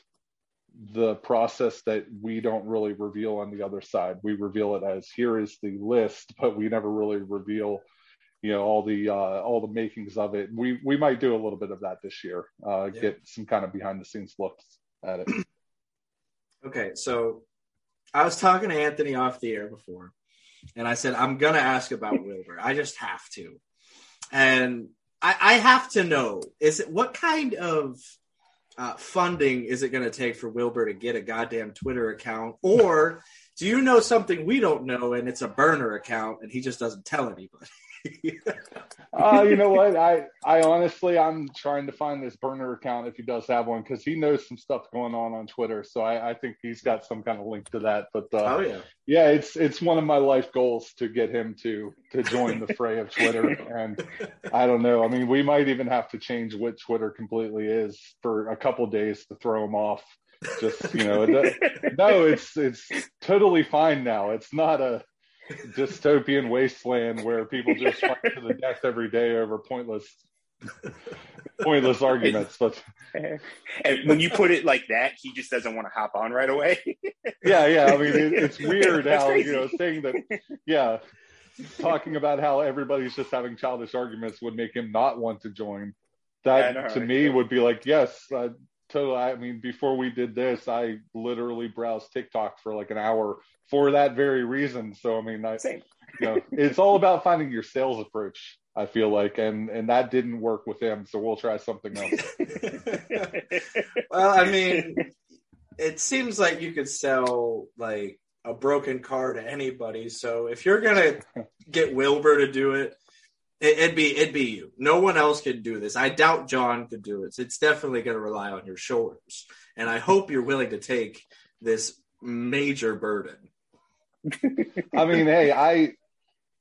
the process that we don't really reveal on the other side. We reveal it as here is the list, but we never really reveal you know all the uh, all the makings of it. We we might do a little bit of that this year. Uh, yeah. Get some kind of behind the scenes looks at it. <clears throat> okay, so I was talking to Anthony off the air before, and I said I'm gonna ask about <laughs> Wilbur. I just have to, and I, I have to know is it what kind of uh, funding is it going to take for Wilbur to get a goddamn Twitter account, or <laughs> do you know something we don't know and it's a burner account and he just doesn't tell anybody? <laughs> uh, you know what? I I honestly I'm trying to find this burner account if he does have one because he knows some stuff going on on Twitter. So I, I think he's got some kind of link to that. But uh, oh yeah, yeah, it's it's one of my life goals to get him to to join the fray of Twitter. <laughs> And I don't know. I mean, we might even have to change what Twitter completely is for a couple days to throw him off. Just you know, no, it's it's totally fine now. It's not a dystopian wasteland where people just fight to the death every day over pointless pointless arguments but and when you put it like that he just doesn't want to hop on right away. <laughs> Yeah yeah i mean it, it's weird how crazy. you know saying that yeah talking about how everybody's just having childish arguments would make him not want to join. That yeah, to me would be like yes uh, totally. I mean, before we did this, I literally browsed TikTok for like an hour for that very reason. So I mean, I, Same. you know, <laughs> it's all about finding your sales approach. I feel like, and and that didn't work with him. So we'll try something else. <laughs> well, I mean, it seems like you could sell like a broken car to anybody. So if you're gonna get Wilbur to do it, it, would be it'd be you. No one else could do this. I doubt John could do it. It's definitely going to rely on your shoulders, and I hope you're willing to take this major burden. <laughs> I mean, hey, I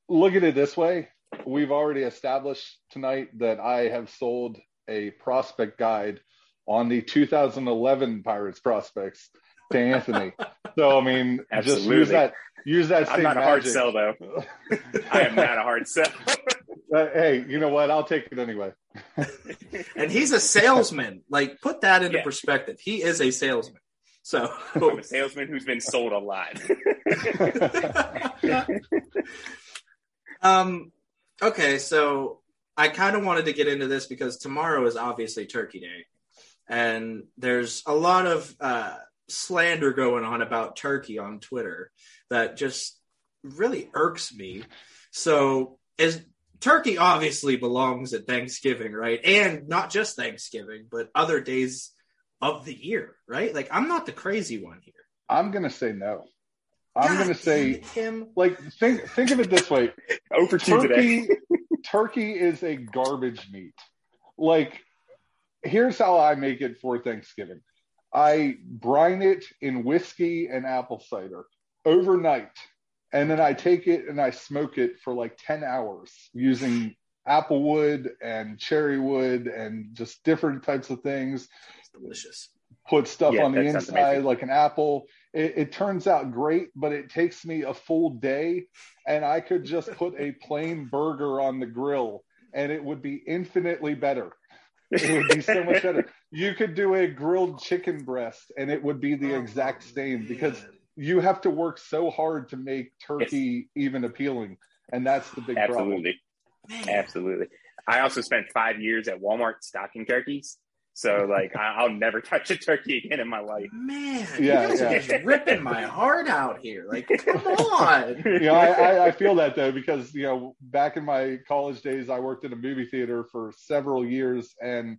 look at it this way. We've already established tonight that I have sold a prospect guide on the 2011 Pirates prospects to Anthony. <laughs> so I mean, Absolutely. just use that use that. I'm not magic. a hard sell though. <laughs> I am not a hard sell. Uh, hey, you know what? I'll take it anyway. <laughs> and he's a salesman. Like, put that into yeah. perspective. He is a salesman. So I'm a salesman who's been sold a lot. <laughs> um. Okay, so I kind of wanted to get into this because tomorrow is obviously Turkey Day, and there's a lot of uh, slander going on about Turkey on Twitter that just really irks me. So, as turkey obviously belongs at Thanksgiving, right? And not just Thanksgiving, but other days of the year, right? Like I'm not the crazy one here. I'm gonna say no. I'm God gonna say him. Like think think of it this way. <laughs> Over two turkey, turkey is a garbage meat. Like here's how I make it for Thanksgiving. I brine it in whiskey and apple cider overnight. And then I take it and I smoke it for like 10 hours using apple wood and cherry wood and just different types of things. It's delicious. Put stuff yeah, on the inside like an apple. It, it, turns out great, but it takes me a full day. And I could just <laughs> put a plain burger on the grill and it would be infinitely better. It would be so much better. <laughs> You could do a grilled chicken breast and it would be the oh, exact same because you have to work so hard to make turkey yes. even appealing. And that's the big Absolutely. problem. Absolutely. I also spent five years at Walmart stocking turkeys. So like I'll never <laughs> touch a turkey again in my life. Man, yeah, you guys yeah. are just ripping my heart out here. Like, come <laughs> on. you know, I, I, feel that though because you know back in my college days, I worked in a movie theater for several years, and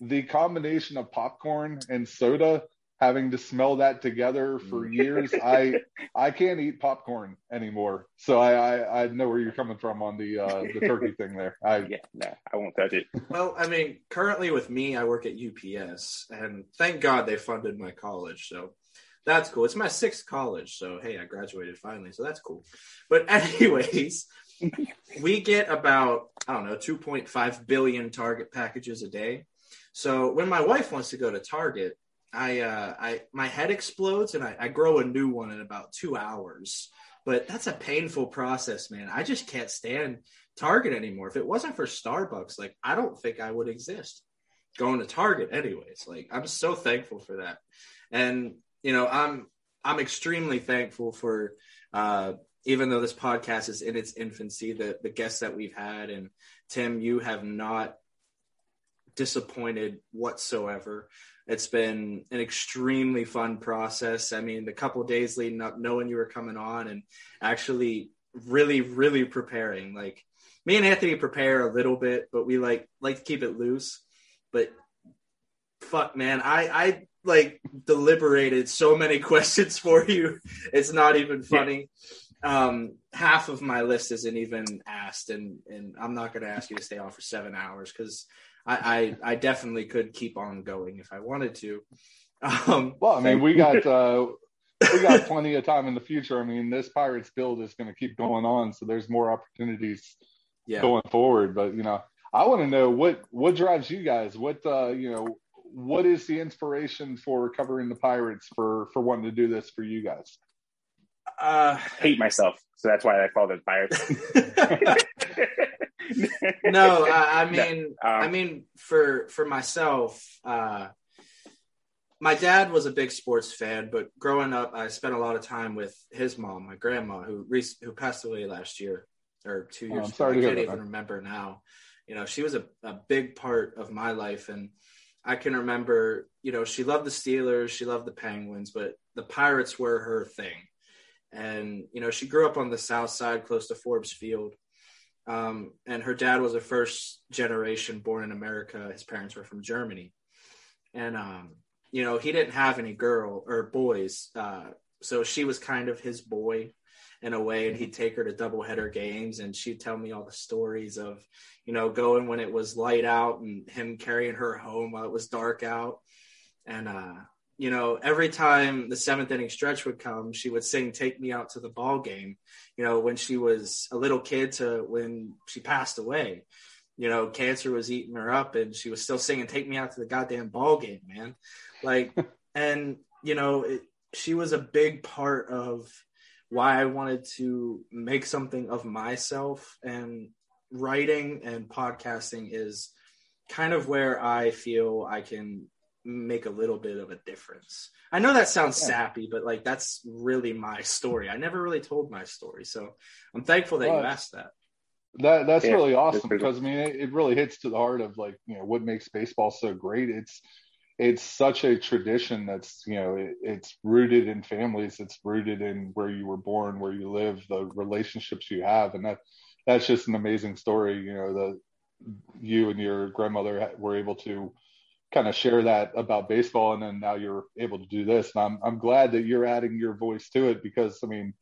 the combination of popcorn and soda having to smell that together for mm. years. I <laughs> I can't eat popcorn anymore. So I, I, I know where you're coming from on the uh, the turkey <laughs> thing there. I yeah, no, I won't touch it. <laughs> Well, I mean, currently with me, I work at UPS, and thank God they funded my college. So that's cool. It's my sixth college, so hey, I graduated finally, so that's cool. But anyways. we get about I don't know 2.5 billion Target packages a day. So when my wife wants to go to Target, I uh, I my head explodes and I, I grow a new one in about two hours. But that's a painful process, man. I just can't stand Target anymore. If it wasn't for Starbucks, like I don't think I would exist going to Target anyways. Like I'm so thankful for that. And you know, I'm I'm extremely thankful for uh even though this podcast is in its infancy, the the guests that we've had and Tim, you have not disappointed whatsoever. It's been an extremely fun process. I mean, the couple days leading up, knowing you were coming on and actually really, really preparing. Like me and Anthony prepare a little bit, but we like like to keep it loose. But fuck, man, I I like deliberated so many <laughs> questions for you. It's not even funny. Um, half of my list isn't even asked, and and I'm not going to ask you to stay on for seven hours because I, I, I definitely could keep on going if I wanted to. Um, well, I mean, we got <laughs> uh, we got plenty of time in the future. I mean, this Pirates build is going to keep going on, so there's more opportunities yeah. going forward. But you know, I want to know what what drives you guys. What uh, you know, what is the inspiration for covering the Pirates for for wanting to do this for you guys? Uh, hate myself, so that's why I call it Pirates. <laughs> no, <laughs> I, I mean, no. Um, I mean, for for myself, uh, my dad was a big sports fan, but growing up, I spent a lot of time with his mom, my grandma, who who passed away last year or two years. Oh, I'm sorry ago. I can't even that. remember now. You know, she was a, a big part of my life, and I can remember. You know, she loved the Steelers, she loved the Penguins, but the Pirates were her thing. And you know, she grew up on the South Side, close to Forbes Field um, and her dad was a first generation born in America. His parents were from Germany. And, um, you know, he didn't have any girl or boys. Uh, so she was kind of his boy in a way. And he'd take her to doubleheader games and she'd tell me all the stories of, you know, going when it was light out and him carrying her home while it was dark out. And, uh, you know, every time the seventh inning stretch would come, she would sing "Take Me Out to the Ball Game." You know, when she was a little kid to when she passed away. You know, cancer was eating her up, and she was still singing "Take Me Out to the Goddamn Ball Game," man. Like, <laughs> and you know, it, she was a big part of why I wanted to make something of myself, and writing and podcasting is kind of where I feel I can make a little bit of a difference. I know that sounds yeah. sappy, but like that's really my story. I never really told my story, so I'm thankful that well, you asked that. That that's yeah, really awesome because I mean it, it, really hits to the heart of like you know what makes baseball so great. It's it's such a tradition that's you know it, it's rooted in families. It's rooted in where you were born, where you live, the relationships you have, and that that's just an amazing story. You know that you and your grandmother were able to kind of share that about baseball and then now you're able to do this. And I'm I'm glad that you're adding your voice to it because I mean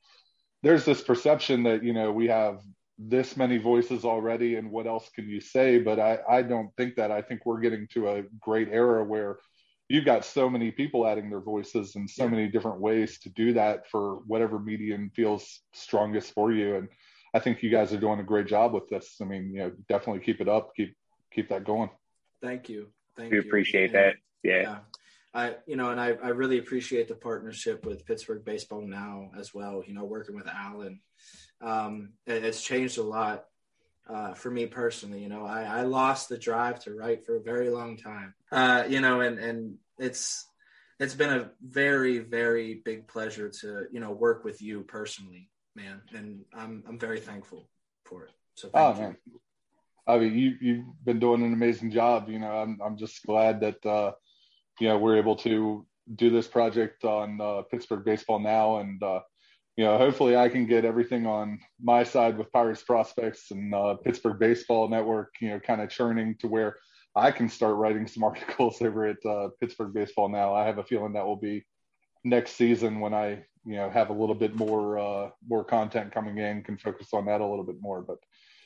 there's this perception that you know we have this many voices already and what else can you say? But i i don't think that. I think we're getting to a great era where you've got so many people adding their voices and so yeah. many different ways to do that for whatever medium feels strongest for you. And i think you guys are doing a great job with this. I mean you know definitely keep it up keep keep that going. Thank you thank we you appreciate that yeah. yeah. I, you know, and I, I really appreciate the partnership with Pittsburgh Baseball now as well. You know, working with Alan, um, it, it's changed a lot uh, for me personally. You know, I, I lost the drive to write for a very long time. Uh, you know, and and it's it's been a very very big pleasure to you know work with you personally, man, and I'm I'm very thankful for it. So thank oh, you. Man. I mean, you you've been doing an amazing job. You know, I'm I'm just glad that uh, you know we're able to do this project on uh, Pittsburgh baseball now, and uh, you know hopefully I can get everything on my side with Pirates prospects and uh, Pittsburgh baseball network. You know, kind of churning to where I can start writing some <laughs> articles over at uh, Pittsburgh baseball now. I have a feeling that will be next season when I you know have a little bit more uh, more content coming in, can focus on that a little bit more, but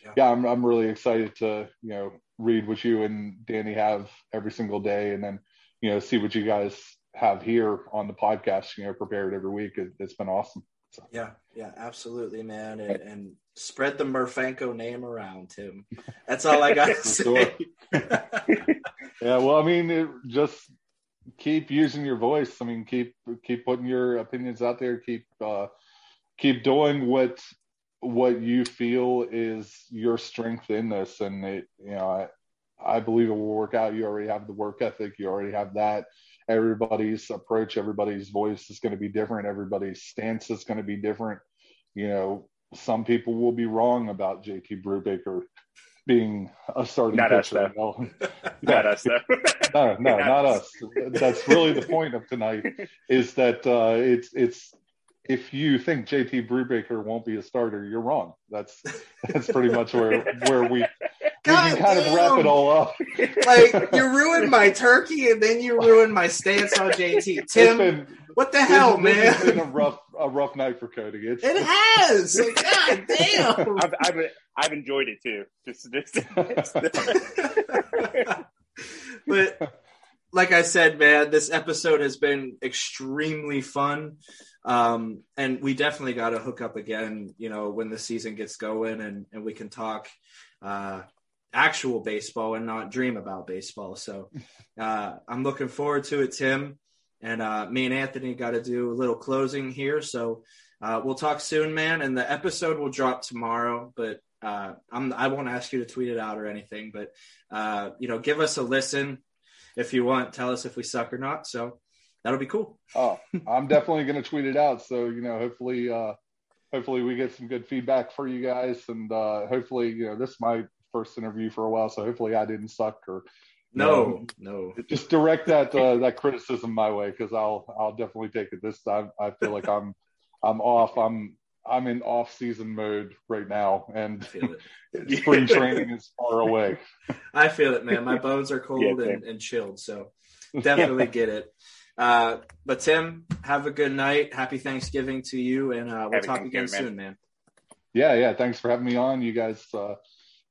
yeah. yeah, I'm I'm really excited to you know read what you and Danny have every single day, and then you know see what you guys have here on the podcast. You know, prepared every week. It, has been awesome. So. Yeah, yeah, absolutely, man, and, and, spread the Murphanko name around, Tim. That's all I got to <laughs> say. <laughs> yeah, well, I mean, it, just keep using your voice. I mean, keep keep putting your opinions out there. Keep uh, keep doing what what you feel is your strength in this and it you know I, I believe it will work out you already have the work ethic you already have that everybody's approach everybody's voice is going to be different everybody's stance is going to be different you know some people will be wrong about JT Brubaker being a starting not pitcher. Us, though. <laughs> not us, though. <laughs> no, no, <laughs> not, not us. That's really the point of tonight. Is that uh, it's it's if you think JT Brubaker won't be a starter, you're wrong. That's that's pretty much where where we we can kind damn. of wrap it all up. like you ruined my turkey and then you ruined my stance on JT. Tim, been, what the hell, man? It's been a rough a rough night for Cody. It's, it has. God <laughs> damn. I've, I've, I've enjoyed it too. Just just. <laughs> but like I said, man, this episode has been extremely fun. Um, and we definitely got to hook up again, you know, when the season gets going and, and we can talk uh, actual baseball and not dream about baseball. So <laughs> uh, I'm looking forward to it, Tim. And uh, me and Anthony got to do a little closing here. So uh, we'll talk soon, man. And the episode will drop tomorrow, but uh, I'm, I won't ask you to tweet it out or anything, but, uh, you know, give us a listen if you want. Tell us if we suck or not. So that'll be cool. <laughs> Oh, I'm definitely going to tweet it out. So you know, hopefully, uh, hopefully we get some good feedback for you guys, and uh, hopefully, you know, this is my first interview for a while, so hopefully I didn't suck or. No, no. Just direct that uh, <laughs> that criticism my way because I'll I'll definitely take it. This time I feel like I'm I'm off. I'm I'm in off season mode right now, and <laughs> spring training is far away. I feel it, man. My bones are cold yeah, and, and, chilled, so definitely get it. Uh, but Tim, have a good night. Happy Thanksgiving to you, and uh, we'll Happy talk again soon, man. Yeah, yeah. Thanks for having me on. You guys uh,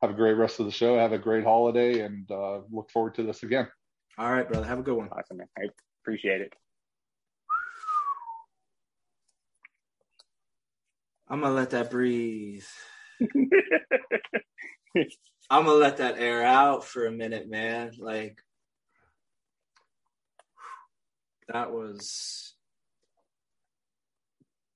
have a great rest of the show. Have a great holiday, and uh, look forward to this again. All right, brother. Have a good one. Awesome, man. I appreciate it. I'm gonna let that breathe. <laughs> I'm gonna let that air out for a minute, man. Like that was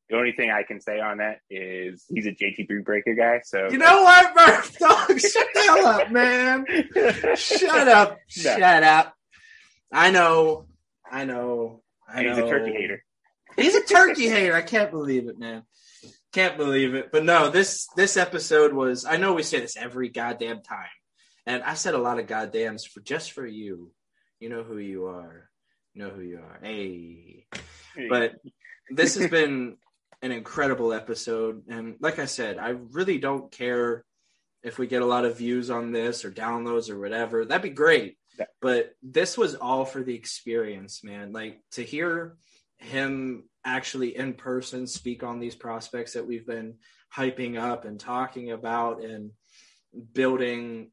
the only thing I can say on that is he's a JT Brubaker guy. So you know what, Murph? <laughs> Dog, shut the hell up, man. shut up. <laughs> No. Shut up. I know. I know. I he's know. a turkey hater. He's a turkey hater. I can't believe it, man. Can't believe it. But no, this this episode was. I know we say this every goddamn time, and I said a lot of goddams for just for you. You know who you are know who you are. Hey. But this has been an incredible episode. And like I said, I really don't care if we get a lot of views on this or downloads or whatever. That'd be great. But this was all for the experience, man. Like to hear him actually in person speak on these prospects that we've been hyping up and talking about and building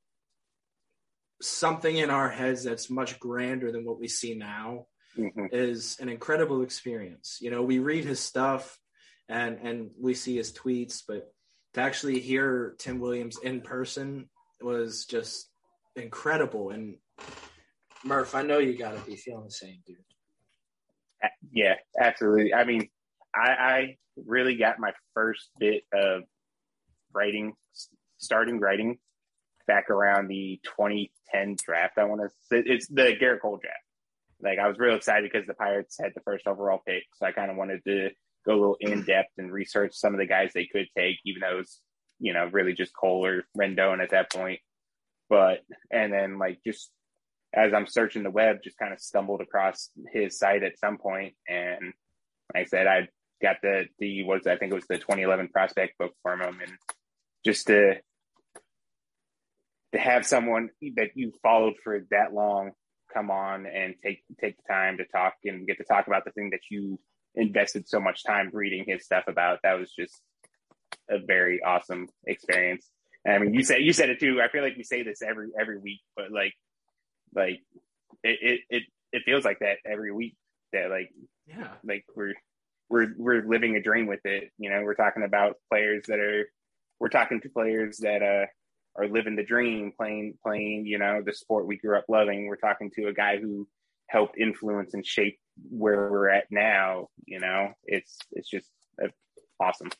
something in our heads that's much grander than what we see now mm-hmm. is an incredible experience. You know, we read his stuff and and we see his tweets, but to actually hear Tim Williams in person was just incredible. And Murph, I know you got to be feeling the same, dude. Yeah, absolutely. I mean, I, I really got my first bit of writing, starting writing back around the 2010 draft. I want to say it's the Gerrit Cole draft. Like I was real excited because the Pirates had the first overall pick, so I kind of wanted to go a little in depth and research some of the guys they could take, even though it was you know really just Cole or Rendon at that point. But and then like just as I'm searching the web, just kind of stumbled across his site at some point, and like I said, I got the the was I think it was the 2011 prospect book for him, and just to to have someone that you followed for that long come on and take take the time to talk and get to talk about the thing that you invested so much time reading his stuff about. That was just a very awesome experience. And I mean, you said you said it too. I feel like we say this every every week, but like like it it it, it feels like that every week. That like yeah, like we're we're we're living a dream with it. You know, we're talking about players that are we're talking to players that uh are living the dream, playing playing you know the sport we grew up loving. We're talking to a guy who helped influence and shape where we're at now. You know, it's it's just uh, awesome.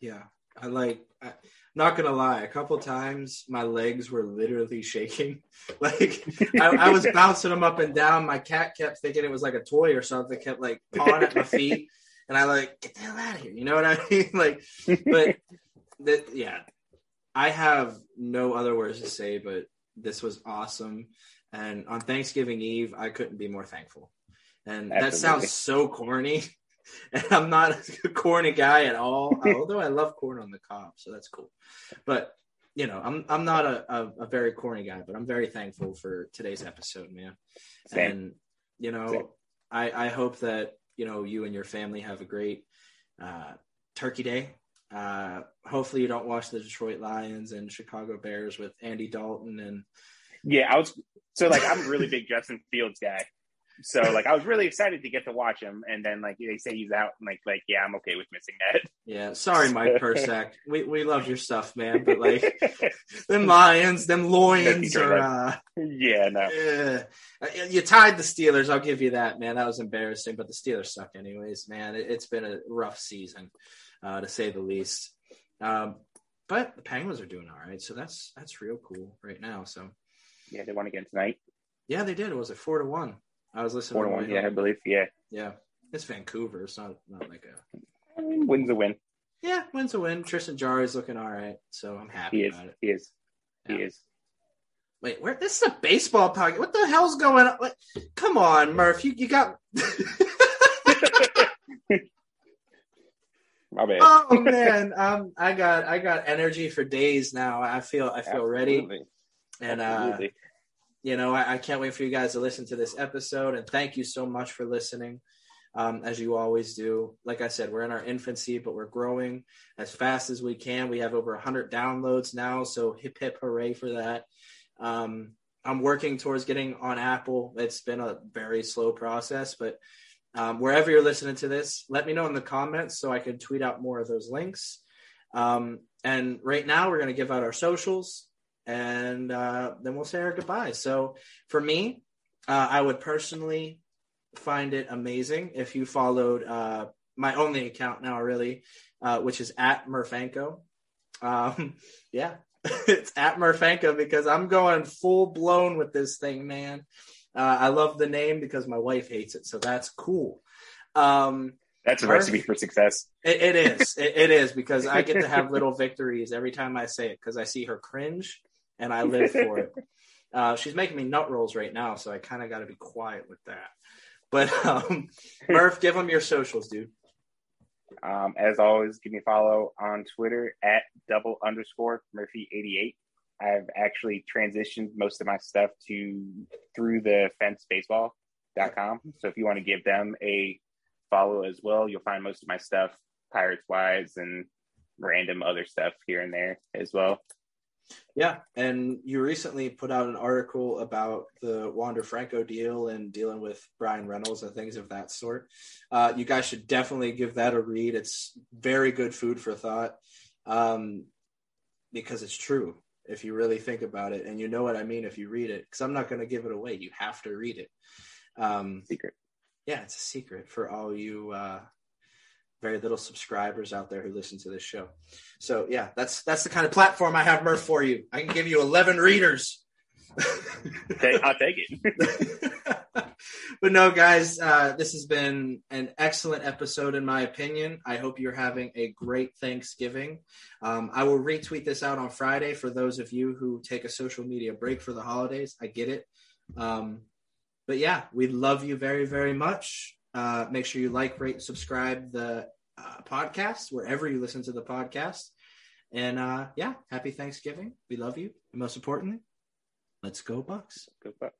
Yeah, I like. I, not gonna lie, a couple times my legs were literally <laughs> shaking. Like I, I, was <laughs> bouncing them up and down. My cat kept thinking it was like a toy or something. Kept like pawing at my <laughs> feet, and I like get the hell out of here. You know what I mean? Like, but that yeah, I have no other words to say, but this was awesome. And on Thanksgiving Eve, I couldn't be more thankful. And Absolutely. that sounds so corny. <laughs> And I'm not <laughs> a corny guy at all, <laughs> although I love corn on the cob, so that's cool. But you know, I'm I'm not a, a, a very corny guy, but I'm very thankful for today's episode, man. Same. And you know, Same. I I hope that you know you and your family have a great uh, Turkey Day uh, hopefully, you don't watch the Detroit Lions and Chicago Bears with Andy Dalton and. Yeah, I was so like I'm a really big Justin Fields guy, so like I was really excited to get to watch him, and then like they say he's out, and like like yeah, I'm okay with missing that. Yeah, sorry, Mike <laughs> Persak. we we love your stuff, man, but like them Lions, them Lions are. Uh, yeah, no. Yeah, you tied the Steelers. I'll give you that, man. That was embarrassing, but the Steelers suck anyways, man. It, has been a rough season uh, to say the least. Um, but the Penguins are doing all right, so that's that's real cool right now. So yeah, they won again tonight. Yeah, they did. It was a four to one. I was listening. Four to one. Yeah, I believe. Yeah. Yeah, it's Vancouver. It's not not like a wins a win. Yeah, wins a win. Tristan Jarry is looking all right, so I'm happy he is, about it. He is. Yeah. He is. Wait, where? This is a baseball pocket. What the hell's going on? Like, come on, Murph. You you got. <laughs> My bad. Oh <laughs> man, um, I got I got energy for days now. I feel I feel Absolutely. ready, and uh, Absolutely. uh, you know I, I, can't wait for you guys to listen to this episode. And thank you so much for listening, um, as you always do. Like I said, we're in our infancy, but we're growing as fast as we can. We have over hundred downloads now, so hip hip hooray for that. Um, I'm working towards getting on Apple. It's been a very slow process, but um, wherever you're listening to this, let me know in the comments so I can tweet out more of those links. Um, and right now, we're going to give out our socials and uh, then we'll say our goodbye. So for me, uh, I would personally find it amazing if you followed uh, my only account now, really, uh, which is at Murphanko. Um, <laughs> yeah, <laughs> it's at Murphanko because I'm going full blown with this thing, man. Uh, I love the name because my wife hates it, so that's cool. Um, that's a recipe for success. it, it is. <laughs> It, it is because I get to have little victories every time I say it because I see her cringe and I live for it. <laughs> Uh, she's making me nut rolls right now, so I kind of got to be quiet with that. But <laughs> um, Murph, give them your socials, dude. Um, as always, give me a follow on Twitter at double underscore Murphy eighty eight. I've actually transitioned most of my stuff to through the fencebaseball.com. So if you want to give them a follow as well, you'll find most of my stuff Pirates wise and random other stuff here and there as well. Yeah, and you recently put out an article about the Wander Franco deal and dealing with Bryan Reynolds and things of that sort. Uh, you guys should definitely give that a read. It's very good food for thought um, because it's true if you really think about it, and you know what I mean if you read it. Because I'm not going to give it away. You have to read it. Um, secret. Yeah, it's a secret for all you uh, very little subscribers out there who listen to this show. So yeah, that's that's the kind of platform I have Murph for you. I can give you 11 readers. okay, I'll take it. <laughs> but no, guys, uh, this has been an excellent episode in my opinion. I hope you're having a great Thanksgiving. Um, I will retweet this out on Friday for those of you who take a social media break for the holidays. I get it. Um, but yeah, we love you very, very much. Uh, make sure you like, rate, subscribe the uh, podcast wherever you listen to the podcast. And uh, yeah, happy Thanksgiving. We love you. And most importantly, let's go Bucs. Go Bucs.